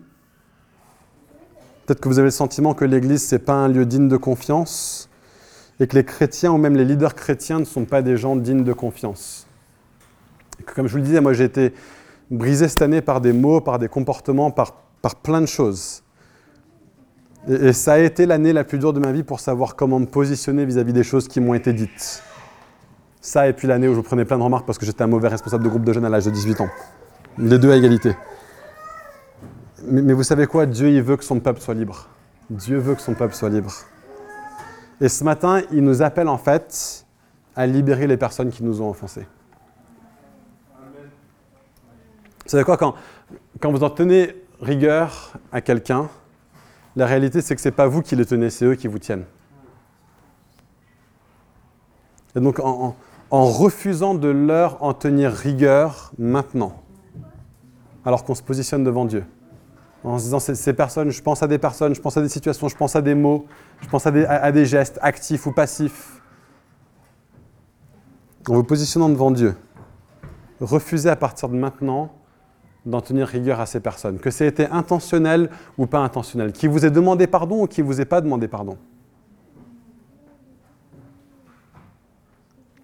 Peut-être que vous avez le sentiment que l'église, ce n'est pas un lieu digne de confiance et que les chrétiens ou même les leaders chrétiens ne sont pas des gens dignes de confiance. comme je vous le disais, moi j'ai été brisé cette année par des mots, par des comportements, par, par plein de choses. Et, ça a été l'année la plus dure de ma vie pour savoir comment me positionner vis-à-vis des choses qui m'ont été dites. Ça, et puis l'année où je prenais plein de remarques parce que j'étais un mauvais responsable de groupe de jeunes à l'âge de 18 ans. Les deux à égalité. Mais, vous savez quoi? Dieu, il veut que son peuple soit libre. Dieu veut que son peuple soit libre. Et ce matin, il nous appelle en fait à libérer les personnes qui nous ont offensés. Vous savez quoi? Quand, quand vous en tenez rigueur à quelqu'un, la réalité, c'est que ce n'est pas vous qui les tenez, c'est eux qui vous tiennent. Et donc, en, refusant de leur en tenir rigueur maintenant, alors qu'on se positionne devant Dieu. En se disant, ces, personnes, je pense à des personnes, je pense à des situations, je pense à des mots, je pense à des, gestes actifs ou passifs. En vous positionnant devant Dieu, refusez à partir de maintenant d'en tenir rigueur à ces personnes, que ça ait été intentionnel ou pas intentionnel, qui vous ait demandé pardon ou qui vous ait pas demandé pardon.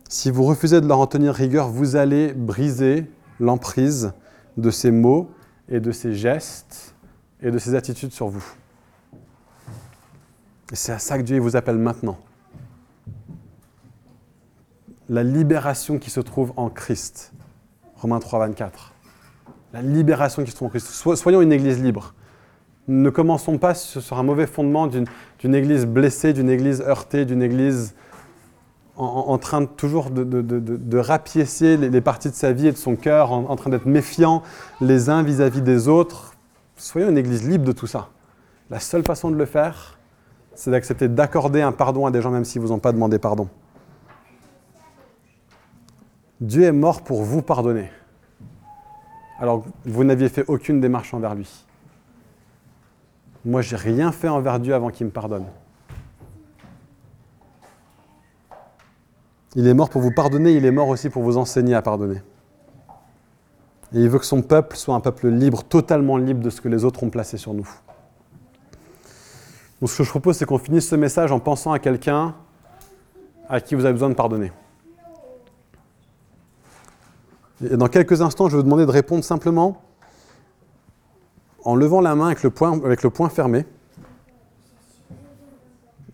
Si vous refusez de leur en tenir rigueur, vous allez briser l'emprise de ces mots et de ces gestes et de ces attitudes sur vous. Et c'est à ça que Dieu vous appelle maintenant. La libération qui se trouve en Christ. Romains 3, 24. La libération qui se trouve en Christ. Soyons une église libre. Ne commençons pas sur un mauvais fondement d'une église blessée, d'une église heurtée, d'une église en, train de, toujours de, de, les, parties de sa vie et de son cœur, en, train d'être méfiant les uns vis-à-vis des autres. Soyons une église libre de tout ça. La seule façon de le faire, c'est d'accepter d'accorder un pardon à des gens même s'ils ne vous ont pas demandé pardon. Dieu est mort pour vous pardonner. Alors vous n'aviez fait aucune démarche envers lui. Moi, j'ai rien fait envers Dieu avant qu'il me pardonne. Il est mort pour vous pardonner, il est mort aussi pour vous enseigner à pardonner. Et il veut que son peuple soit un peuple libre, totalement libre de ce que les autres ont placé sur nous. Donc ce que je propose, c'est qu'on finisse ce message en pensant à quelqu'un à qui vous avez besoin de pardonner. Et dans quelques instants, je vais vous demander de répondre simplement en levant la main avec le poing, avec le poing fermé,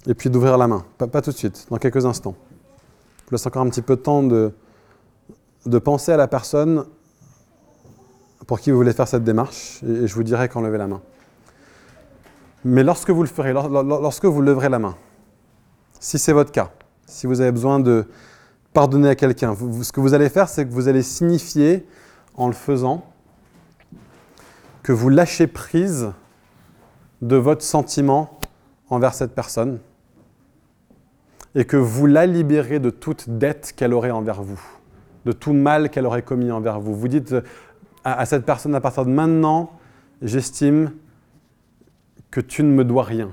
et puis d'ouvrir la main. pas tout de suite, dans quelques instants. Je laisse encore un petit peu de temps de, de penser à la personne pour qui vous voulez faire cette démarche, et je vous dirai quand lever la main. Mais lorsque vous le ferez, lorsque vous leverez la main, si c'est votre cas, si vous avez besoin de pardonner à quelqu'un, ce que vous allez faire, c'est que vous allez signifier en le faisant que vous lâchez prise de votre sentiment envers cette personne et que vous la libérez de toute dette qu'elle aurait envers vous, de tout mal qu'elle aurait commis envers vous. Vous dites à, cette personne, à partir de maintenant, j'estime que tu ne me dois rien.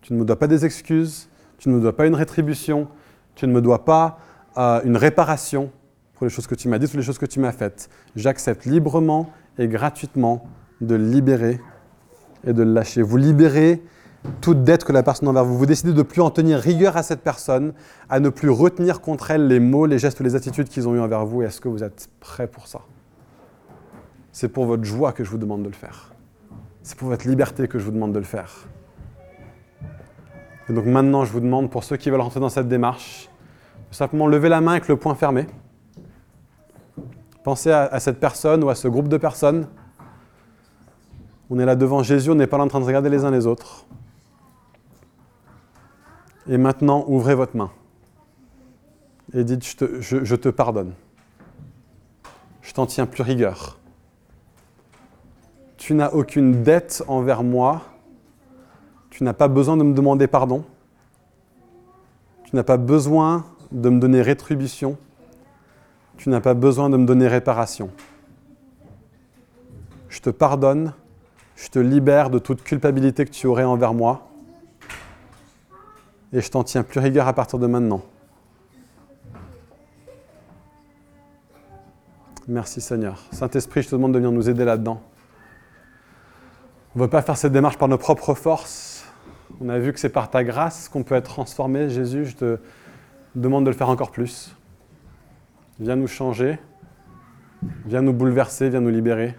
Tu ne me dois pas des excuses, tu ne me dois pas une rétribution, tu ne me dois pas euh, une réparation pour les choses que tu m'as dites ou les choses que tu m'as faites. J'accepte librement et gratuitement de libérer et de lâcher. Vous libérez toute dette que la personne envers vous. Vous décidez de ne plus en tenir rigueur à cette personne, à ne plus retenir contre elle les mots, les gestes, les attitudes qu'ils ont eu envers vous. Est-ce que vous êtes prêt pour ça? C'est pour votre joie que je vous demande de le faire. C'est pour votre liberté que je vous demande de le faire. Et donc maintenant, je vous demande, pour ceux qui veulent rentrer dans cette démarche, de simplement lever la main avec le poing fermé. Pensez à, cette personne ou à ce groupe de personnes. On est là devant Jésus, on n'est pas là en train de regarder les uns les autres. Et maintenant, ouvrez votre main. Et dites, je te, pardonne. Je t'en tiens plus rigueur. Tu n'as aucune dette envers moi. Tu n'as pas besoin de me demander pardon. Tu n'as pas besoin de me donner rétribution. Tu n'as pas besoin de me donner réparation. Je te pardonne. Je te libère de toute culpabilité que tu aurais envers moi et je t'en tiens plus rigueur à partir de maintenant. Merci Seigneur. Saint-Esprit, je te demande de venir nous aider là-dedans. On ne veut pas faire cette démarche par nos propres forces. On a vu que c'est par ta grâce qu'on peut être transformé. Jésus, je te demande de le faire encore plus. Viens nous changer. Viens nous bouleverser. Viens nous libérer.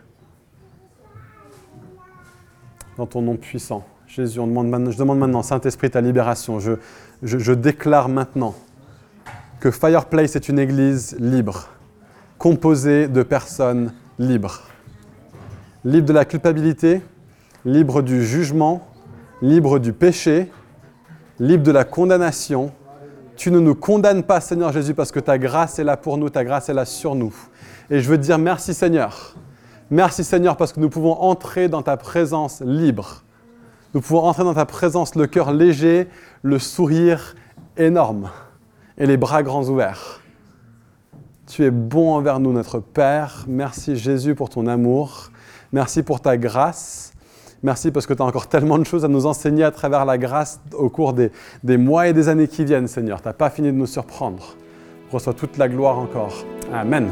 Dans ton nom puissant. Jésus, je demande maintenant, Saint-Esprit, ta libération. Je, déclare maintenant que Fireplace est une église libre, composée de personnes libres. Libre de la culpabilité, libre du jugement, libre du péché, libre de la condamnation. Tu ne nous condamnes pas, Seigneur Jésus, parce que ta grâce est là pour nous, ta grâce est là sur nous. Et je veux dire merci, Seigneur. Merci, Seigneur, parce que nous pouvons entrer dans ta présence libre nous pouvons entrer dans ta présence le cœur léger, le sourire énorme et les bras grands ouverts. Tu es bon envers nous, notre Père. Merci Jésus pour ton amour. Merci pour ta grâce. Merci parce que tu as encore tellement de choses à nous enseigner à travers la grâce au cours des, des mois et des années qui viennent, Seigneur. Tu n'as pas fini de nous surprendre. Reçois toute la gloire encore. Amen.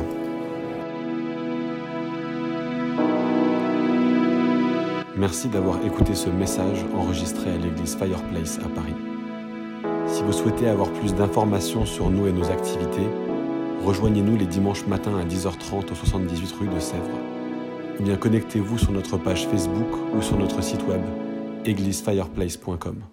Merci d'avoir écouté ce message enregistré à l'église Fireplace à Paris. Si vous souhaitez avoir plus d'informations sur nous et nos activités, rejoignez-nous les dimanches matins à 10h30 au 78 rue de Sèvres. Ou bien connectez-vous sur notre page Facebook ou sur notre site web églisefireplace.com.